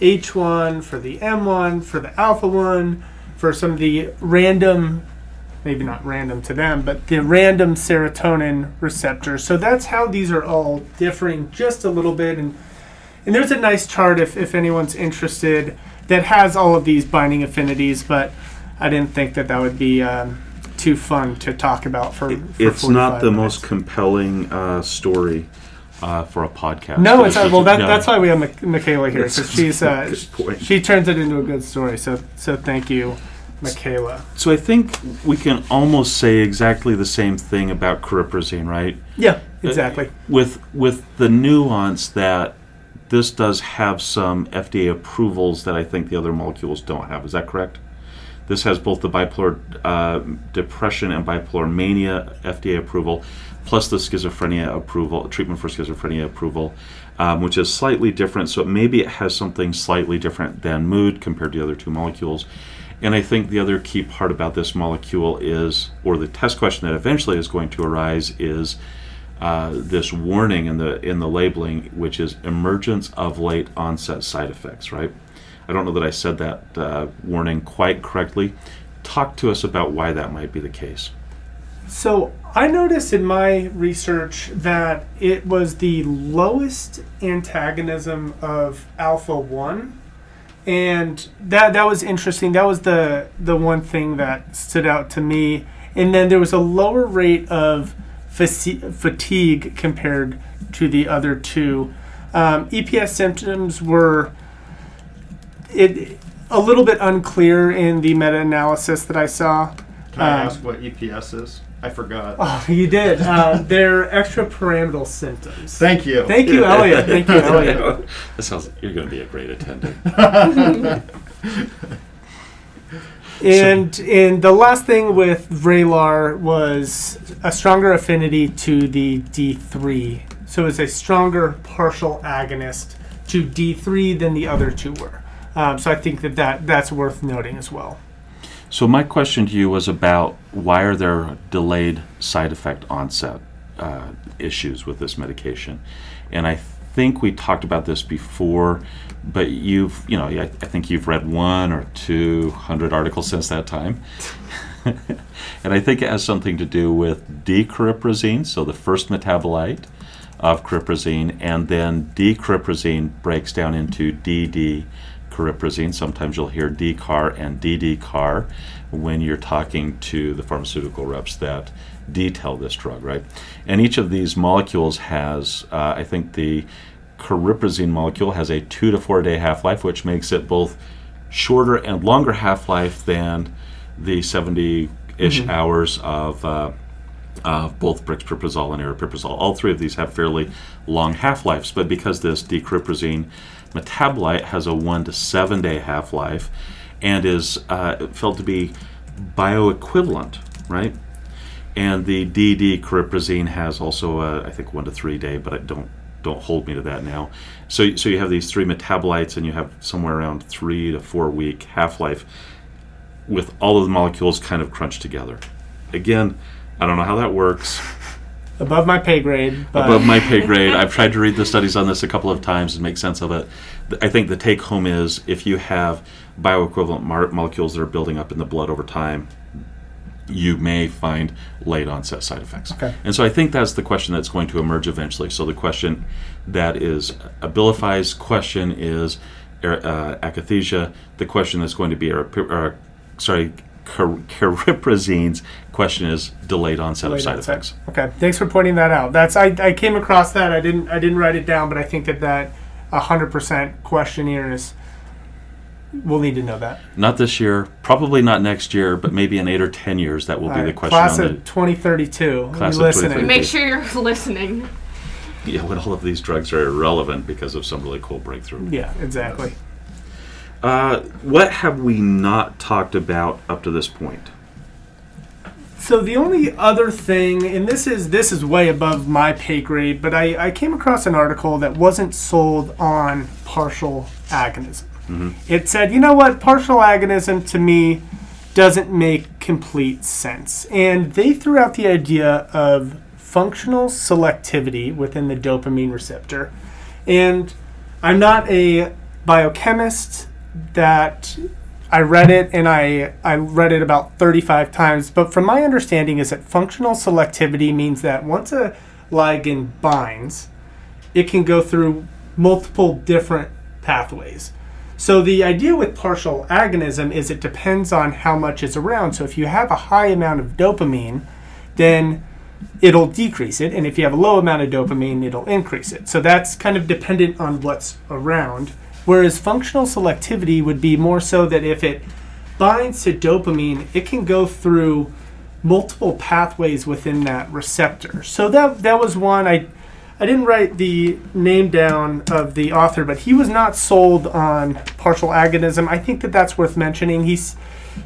H1, for the M1, for the alpha 1, for some of the random, maybe not random to them, but the random serotonin receptors. So that's how these are all differing just a little bit. And, and there's a nice chart if, if anyone's interested that has all of these binding affinities, but I didn't think that that would be. Um, too fun to talk about for, for it's not the minutes. most compelling uh, story uh, for a podcast No, it's not. Well, that, No. that's why we have Michaela here because she's uh, she turns it into a good story. So so thank you, Michaela. So I think we can almost say exactly the same thing about cariprazine, right? Yeah, exactly. With with the nuance that this does have some FDA approvals that I think the other molecules don't have. Is that correct? This has both the bipolar uh, depression and bipolar mania FDA approval, plus the schizophrenia approval, treatment for schizophrenia approval, um, which is slightly different. So maybe it has something slightly different than mood compared to the other two molecules. And I think the other key part about this molecule is, or the test question that eventually is going to arise is uh, this warning in the in the labeling, which is emergence of late onset side effects. Right? I don't know that I said that uh, warning quite correctly. Talk to us about why that might be the case. So I noticed in my research that it was the lowest antagonism of alpha one, and that that was interesting. That was the the one thing that stood out to me. And then there was a lower rate of fatigue compared to the other two. Um, EPS symptoms were it a little bit unclear in the meta-analysis that I saw. Can I Um, ask what EPS is? I forgot. Oh, you did. Uh, they're extrapyramidal symptoms. Thank you. Thank you, Elliot. Thank you, Elliot. that sounds. You're going to be a great attendant. And and the last thing with Vraylar was a stronger affinity to the D3. So it's a stronger partial agonist to D3 than the other two were. Um, so I think that, that that's worth noting as well. So my question to you was about why are there delayed side effect onset uh, issues with this medication, and I think we talked about this before, but you've you know I, think you've read one or two hundred articles since that time, and I think it has something to do with decariprazine, so the first metabolite. of cariprazine, and then decariprazine breaks down into DD cariprazine. Sometimes you'll hear DCAR and DD-CAR when you're talking to the pharmaceutical reps that detail this drug, right? And each of these molecules has, uh, I think the cariprazine molecule has a two to four day half life, which makes it both shorter and longer half life than the 70 ish hours of. Uh, of both brexpiprazole and aripiprazole. All three of these have fairly long half lives, but because this decariprazine metabolite has a one to seven day half life and is uh, felt to be bioequivalent, right? And the DD cariprazine has also, a, I think, one to three day, but I don't don't hold me to that now. So, so you have these three metabolites, and you have somewhere around three to four week half life, with all of the molecules kind of crunched together. Again, I don't know how that works. Above my pay grade, but Above my pay grade. I've tried to read the studies on this a couple of times and make sense of it. I think the take home is if you have bioequivalent mar- molecules that are building up in the blood over time, you may find late onset side effects. Okay. And so I think that's the question that's going to emerge eventually. So the question that is Abilify's question is er- uh, akathisia. The question that's going to be, er- er, sorry, cariprazine's question is delayed onset Delayed of side onset. effects. Okay, thanks for pointing that out. That's I, I came across that. I didn't I didn't write it down, but I think that that hundred percent questionnaire is. We'll need to know that. Not this year, probably not next year, but maybe in eight or ten years that will All be the question Class on of 2032. Class you of listening? 2032. Make sure you're listening. yeah, when all of these drugs are irrelevant because of some really cool breakthrough. Yeah, exactly. Uh, what have we not talked about up to this point? So the only other thing, and this is this is way above my pay grade, but I, I came across an article that wasn't sold on partial agonism. Mm-hmm. It said, you know what, partial agonism to me doesn't make complete sense, and they threw out the idea of functional selectivity within the dopamine receptor. And I'm not a biochemist that I read it and I, I read it about 35 times, but from my understanding is that functional selectivity means that once a ligand binds, it can go through multiple different pathways. So the idea with partial agonism is it depends on how much is around. So if you have a high amount of dopamine, then it'll decrease it, and if you have a low amount of dopamine, it'll increase it. So that's kind of dependent on what's around. Whereas functional selectivity would be more so that if it binds to dopamine, it can go through multiple pathways within that receptor. So that that was one I I didn't write the name down of the author, but he was not sold on partial agonism. I think that that's worth mentioning. He's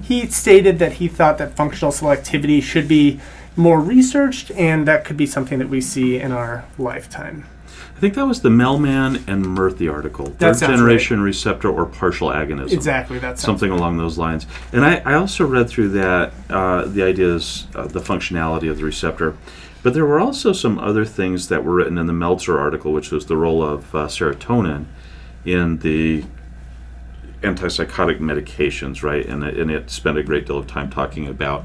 he stated that he thought that functional selectivity should be more researched, and that could be something that we see in our lifetime. I think that was the Mailman and Murthy article. That Third generation receptor or partial agonism. Exactly, that's Something along those lines. And I, I also read through that uh, the ideas, uh, the functionality of the receptor. But there were also some other things that were written in the Meltzer article, which was the role of uh, serotonin in the antipsychotic medications, right? And and it spent a great deal of time talking about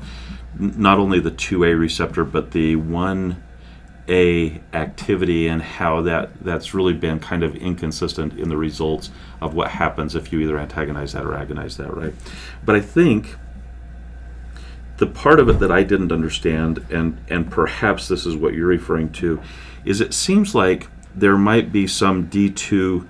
not only the 2A receptor, but the 1A activity and how that, that's really been kind of inconsistent in the results of what happens if you either antagonize that or agonize that, right? But I think the part of it that I didn't understand, and and perhaps this is what you're referring to, is it seems like there might be some D2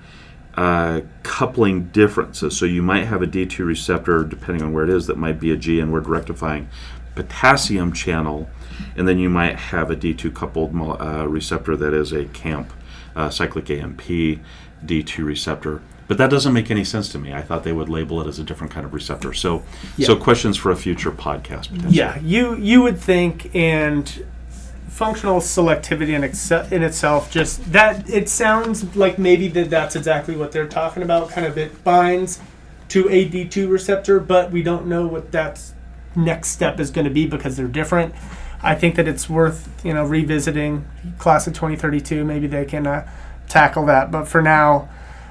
uh, coupling differences. So you might have a D2 receptor, depending on where it is, that might be a G inward rectifying potassium channel, and then you might have a D2 coupled uh, receptor that is a CAMP, uh, cyclic AMP D2 receptor. But that doesn't make any sense to me. I thought they would label it as a different kind of receptor. So, so questions for a future podcast. Potentially. Yeah, you you would think, and functional selectivity in, in itself just that it sounds like maybe that that's exactly what they're talking about. Kind of it binds to a D2 receptor, but we don't know what that next step is going to be because they're different. I think that it's worth you know revisiting class of 2032. Maybe they can uh, tackle that, but for now.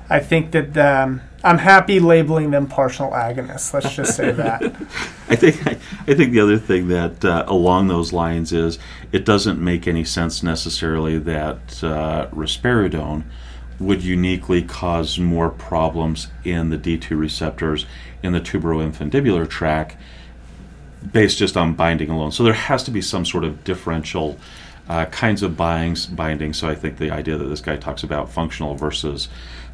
I think that um, I'm happy labeling them partial agonists. Let's just say that. I think I, I think the other thing that uh, along those lines is it doesn't make any sense necessarily that uh, risperidone would uniquely cause more problems in the D2 receptors in the tuberoinfundibular tract based just on binding alone. So there has to be some sort of differential uh, kinds of bindings, binding. So I think the idea that this guy talks about functional versus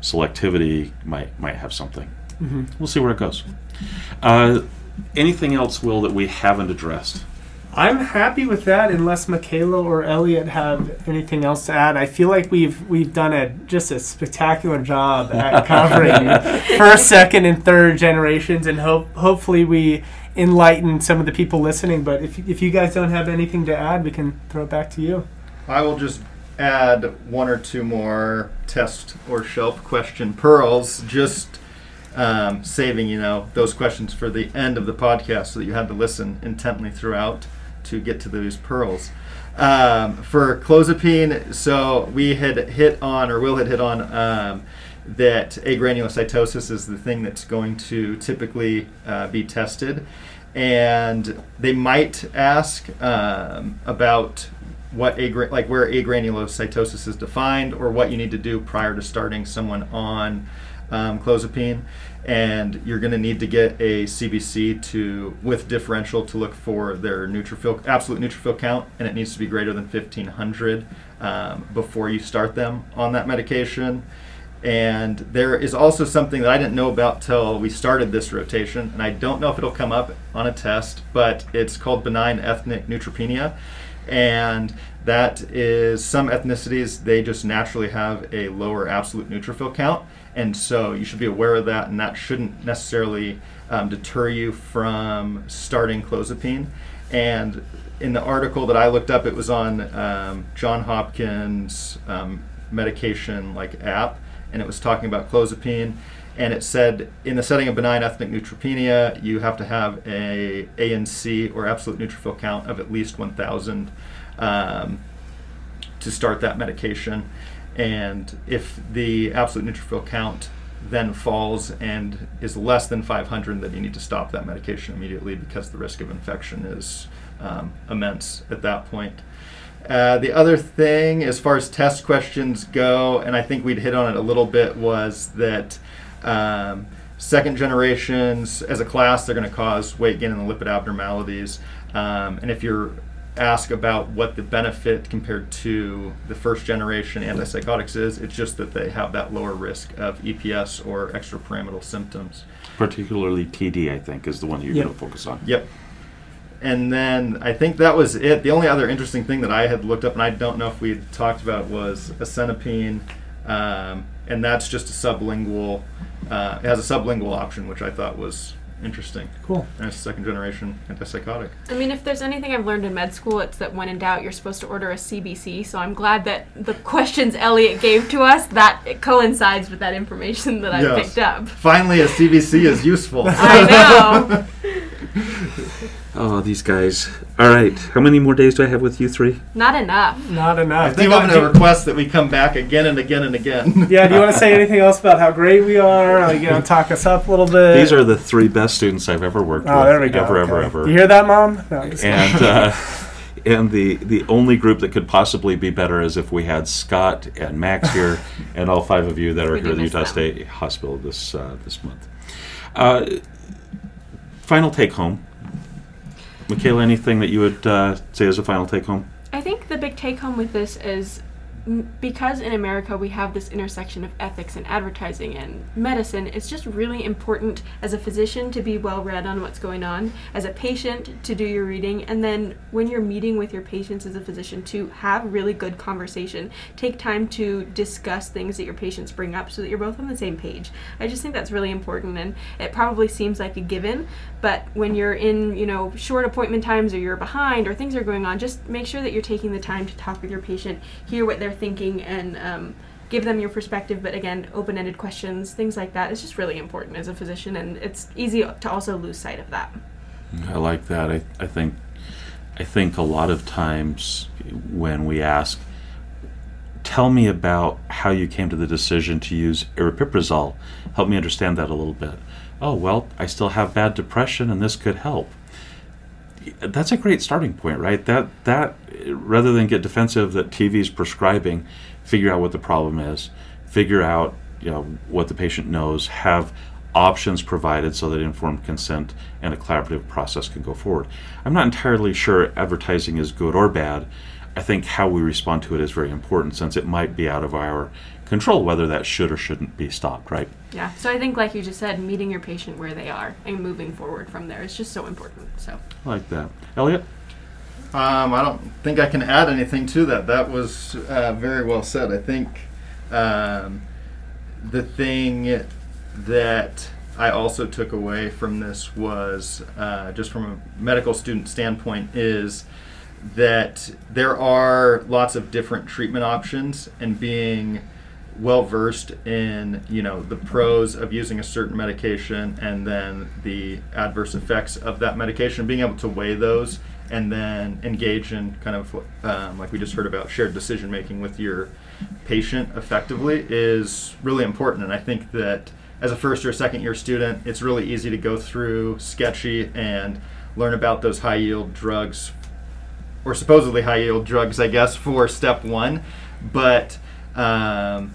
selectivity might might have something. Mhm. We'll see where it goes. Uh, anything else, Will, that we haven't addressed? I'm happy with that, unless Michaela or Elliot have anything else to add. I feel like we've we've done a just a spectacular job at covering first, second, and third generations, and hope hopefully we enlighten some of the people listening. But if if you guys don't have anything to add, we can throw it back to you. I will just add one or two more test or shelf question pearls, just um, saving you know those questions for the end of the podcast, so that you had to listen intently throughout to get to those pearls. Um, for clozapine, so we had hit on, or Will had hit on. Um, that agranulocytosis is the thing that's going to typically uh, be tested, and they might ask um, about what agra- like where agranulocytosis is defined or what you need to do prior to starting someone on um, clozapine and you're going to need to get a CBC to with differential to look for their neutrophil absolute neutrophil count and it needs to be greater than 1500 um, before you start them on that medication and there is also something that I didn't know about till we started this rotation, and I don't know if it'll come up on a test, but it's called benign ethnic neutropenia. And that is some ethnicities, they just naturally have a lower absolute neutrophil count. And so you should be aware of that, and that shouldn't necessarily um, deter you from starting clozapine. And in the article that I looked up, it was on um, John Hopkins um, medication like app, and it was talking about clozapine. And it said in the setting of benign ethnic neutropenia, you have to have a ANC or absolute neutrophil count of at least 1,000 um, to start that medication. And if the absolute neutrophil count then falls and is less than 500, then you need to stop that medication immediately because the risk of infection is um, immense at that point. Uh, the other thing, as far as test questions go, and I think we'd hit on it a little bit, was that um, second generations, as a class, they're going to cause weight gain and lipid abnormalities. Um, and if you're asked about what the benefit compared to the first generation antipsychotics is, it's just that they have that lower risk of EPS or extrapyramidal symptoms. Particularly TD, I think, is the one you're Yep. going to focus on. Yep. And then I think that was it. The only other interesting thing that I had looked up, and I don't know if we had talked about, was asenapine, um, and that's just a sublingual. Uh, it has a sublingual option, which I thought was interesting. Cool. And it's second generation antipsychotic. I mean, if there's anything I've learned in med school, it's that when in doubt, you're supposed to order a CBC. So I'm glad that the questions Elliot gave to us that it coincides with that information that I Yes. picked up. Finally, a CBC is useful. I know. Oh, these guys. All right. How many more days do I have with you three? Not enough. Not enough. I enough. think Do you I'm want- going to request that we come back again and again and again. yeah. Do you want to say anything else about how great we are? Like, you know, talk us up a little bit. These are the three best students I've ever worked with. Oh, with. there we go. Ever, ever, okay. ever. You hear that, mom? No, I'm just kidding. and uh, and the the only group that could possibly be better is if we had Scott and Max here, and all five of you that are We here at the Utah them. State Hospital this uh, this month. Uh, final take home. Michaela, anything that you would uh, say as a final take home? I think the big take home with this is because in America we have this intersection of ethics and advertising and medicine, it's just really important as a physician to be well read on what's going on, as a patient to do your reading, and then when you're meeting with your patients as a physician to have really good conversation. Take time to discuss things that your patients bring up so that you're both on the same page. I just think that's really important and it probably seems like a given, but when you're in, you know, short appointment times or you're behind or things are going on, just make sure that you're taking the time to talk with your patient, hear what they're thinking, and um, give them your perspective. But again, open ended questions, things like that, is just really important as a physician, and it's easy to also lose sight of that. I like that. I, I think I think a lot of times when we ask tell me about how you came to the decision to use aripiprazole. Help me understand that a little bit. Oh, well, I still have bad depression and this could help. That's a great starting point, right? That that rather than get defensive that TV's prescribing, figure out what the problem is, figure out, you know, what the patient knows, have options provided so that informed consent and a collaborative process can go forward. I'm not entirely sure advertising is good or bad. I think how we respond to it is very important since it might be out of our control whether that should or shouldn't be stopped, right? Yeah. So I think, like you just said, meeting your patient where they are and moving forward from there is just so important. So. I like that. Elliot? Um, I don't think I can add anything to that. That was uh, very well said. I think um, the thing that I also took away from this was uh, just from a medical student standpoint is that there are lots of different treatment options and being well versed in you know the pros of using a certain medication and then the adverse effects of that medication being able to weigh those and then engage in kind of um, like we just heard about shared decision making with your patient effectively is really important. And i think that as a first or second year student it's really easy to go through sketchy and learn about those high yield drugs or supposedly high yield drugs i guess for step one. But um,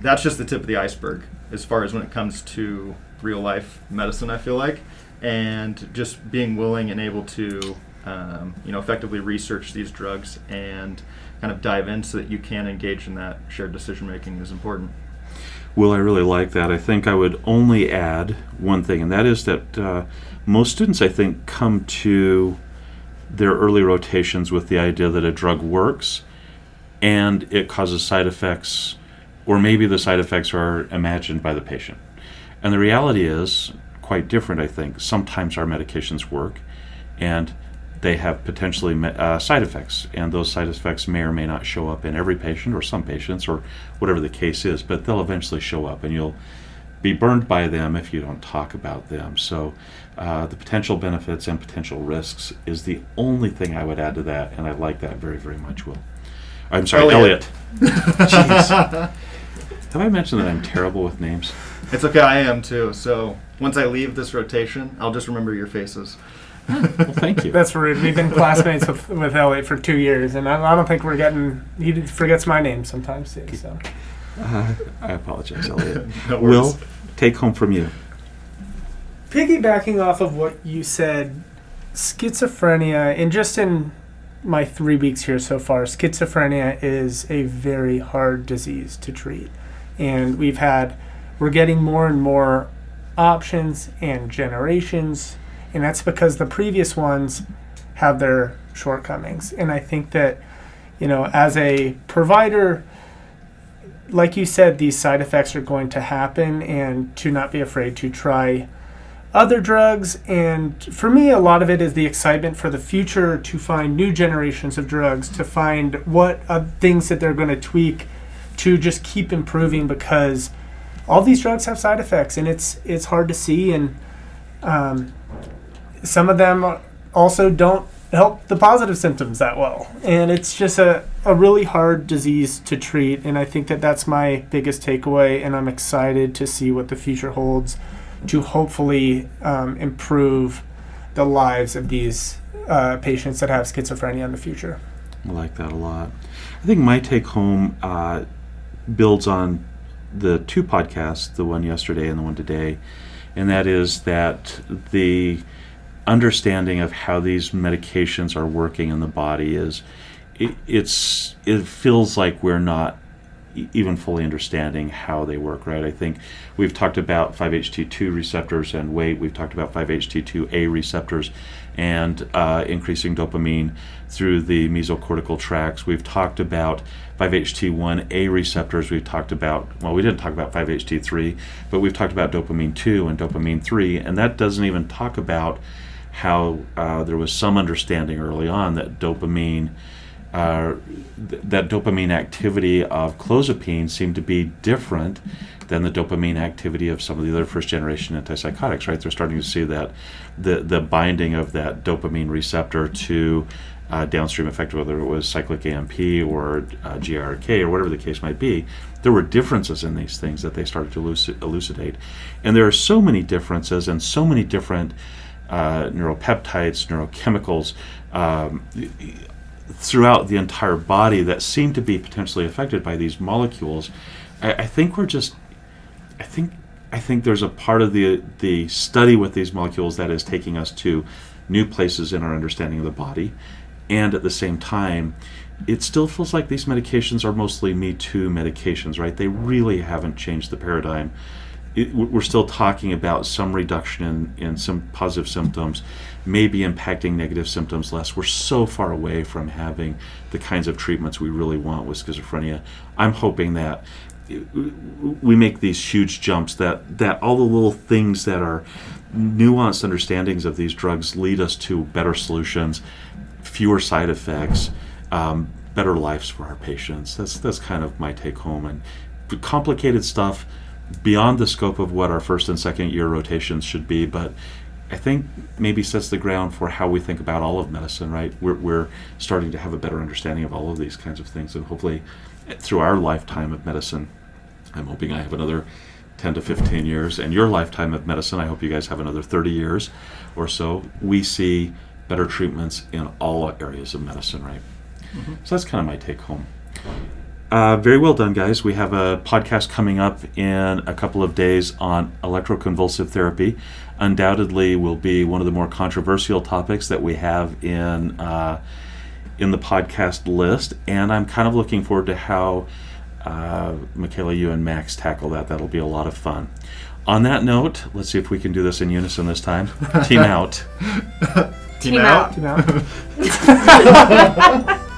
that's just the tip of the iceberg as far as when it comes to real life medicine. I feel like, and just being willing and able to, um, you know, effectively research these drugs and kind of dive in so that you can engage in that shared decision making is important. Well, I really like that. I think I would only add one thing, and that is that uh, most students, I think, come to their early rotations with the idea that a drug works and it causes side effects or maybe the side effects are imagined by the patient. And the reality is quite different, I think. Sometimes our medications work and they have potentially uh, side effects, and those side effects may or may not show up in every patient or some patients or whatever the case is, but they'll eventually show up and you'll be burned by them if you don't talk about them. So, uh, the potential benefits and potential risks is the only thing I would add to that, and I like that very, very much, Will. I'm sorry, Elliot. Elliot. Jeez. Have I mentioned that I'm terrible with names? It's okay, I am too. So once I leave this rotation, I'll just remember your faces. well, thank you. That's rude. We've been classmates with, with Elliot for two years, and I, I don't think we're getting. He forgets my name sometimes too. So. Uh, I apologize, Elliot. no Will, take home from you. Piggybacking off of what you said, schizophrenia, and just in my three weeks here so far, schizophrenia is a very hard disease to treat and we've had we're getting more and more options and generations. And that's because the previous ones have their shortcomings. And i think that you know as a provider like you said these side effects are going to happen and to not be afraid to try other drugs. And for me a lot of it is the excitement for the future to find new generations of drugs to find what uh, things that they're going to tweak to just keep improving because all these drugs have side effects and it's it's hard to see and um, some of them also don't help the positive symptoms that well. And it's just a, a really hard disease to treat and i think that that's my biggest takeaway and i'm excited to see what the future holds to hopefully um, improve the lives of these uh, patients that have schizophrenia in the future. I like that a lot. I think my take home uh, builds on the two podcasts, the one yesterday and the one today, and that is that the understanding of how these medications are working in the body is it, it's it feels like we're not even fully understanding how they work, right? I think we've talked about 5-HT2 receptors and weight. We've talked about 5-HT2A receptors and uh, increasing dopamine through the mesocortical tracts. We've talked about 5-HT1A receptors. We've talked about, well, we didn't talk about 5-HT3, but we've talked about dopamine 2 and dopamine 3, and that doesn't even talk about how uh, there was some understanding early on that dopamine uh, th- that dopamine activity of clozapine seemed to be different than the dopamine activity of some of the other first generation antipsychotics, right? They're starting to see that the, the binding of that dopamine receptor to uh, downstream effect, whether it was cyclic AMP or uh, GRK or whatever the case might be, there were differences in these things that they started to elucidate. And there are so many differences and so many different uh, neuropeptides, neurochemicals um, throughout the entire body that seem to be potentially affected by these molecules. I, I think we're just, I think, I think there's a part of the the study with these molecules that is taking us to new places in our understanding of the body, and at the same time, it still feels like these medications are mostly Me Too medications, right? They really haven't changed the paradigm. It, we're still talking about some reduction in, in some positive symptoms, maybe impacting negative symptoms less. We're so far away from having the kinds of treatments we really want with schizophrenia. I'm hoping that we make these huge jumps that that all the little things that are nuanced understandings of these drugs lead us to better solutions, fewer side effects, um, better lives for our patients. That's that's kind of my take home and complicated stuff beyond the scope of what our first and second year rotations should be, but I think maybe sets the ground for how we think about all of medicine, right? We're, we're starting to have a better understanding of all of these kinds of things, and hopefully, through our lifetime of medicine, I'm hoping I have another 10 to 15 years, and your lifetime of medicine, I hope you guys have another 30 years or so. We see better treatments in all areas of medicine, right? Mm-hmm. So that's kind of my take home. Uh, very well done, guys. We have a podcast coming up in a couple of days on electroconvulsive therapy. Undoubtedly, will be one of the more controversial topics that we have in uh, in the podcast list, and I'm kind of looking forward to how uh, Michaela, you and Max tackle that. That'll be a lot of fun. On that note, let's see if we can do this in unison this time. Team out. Team, Team out. out. Team out.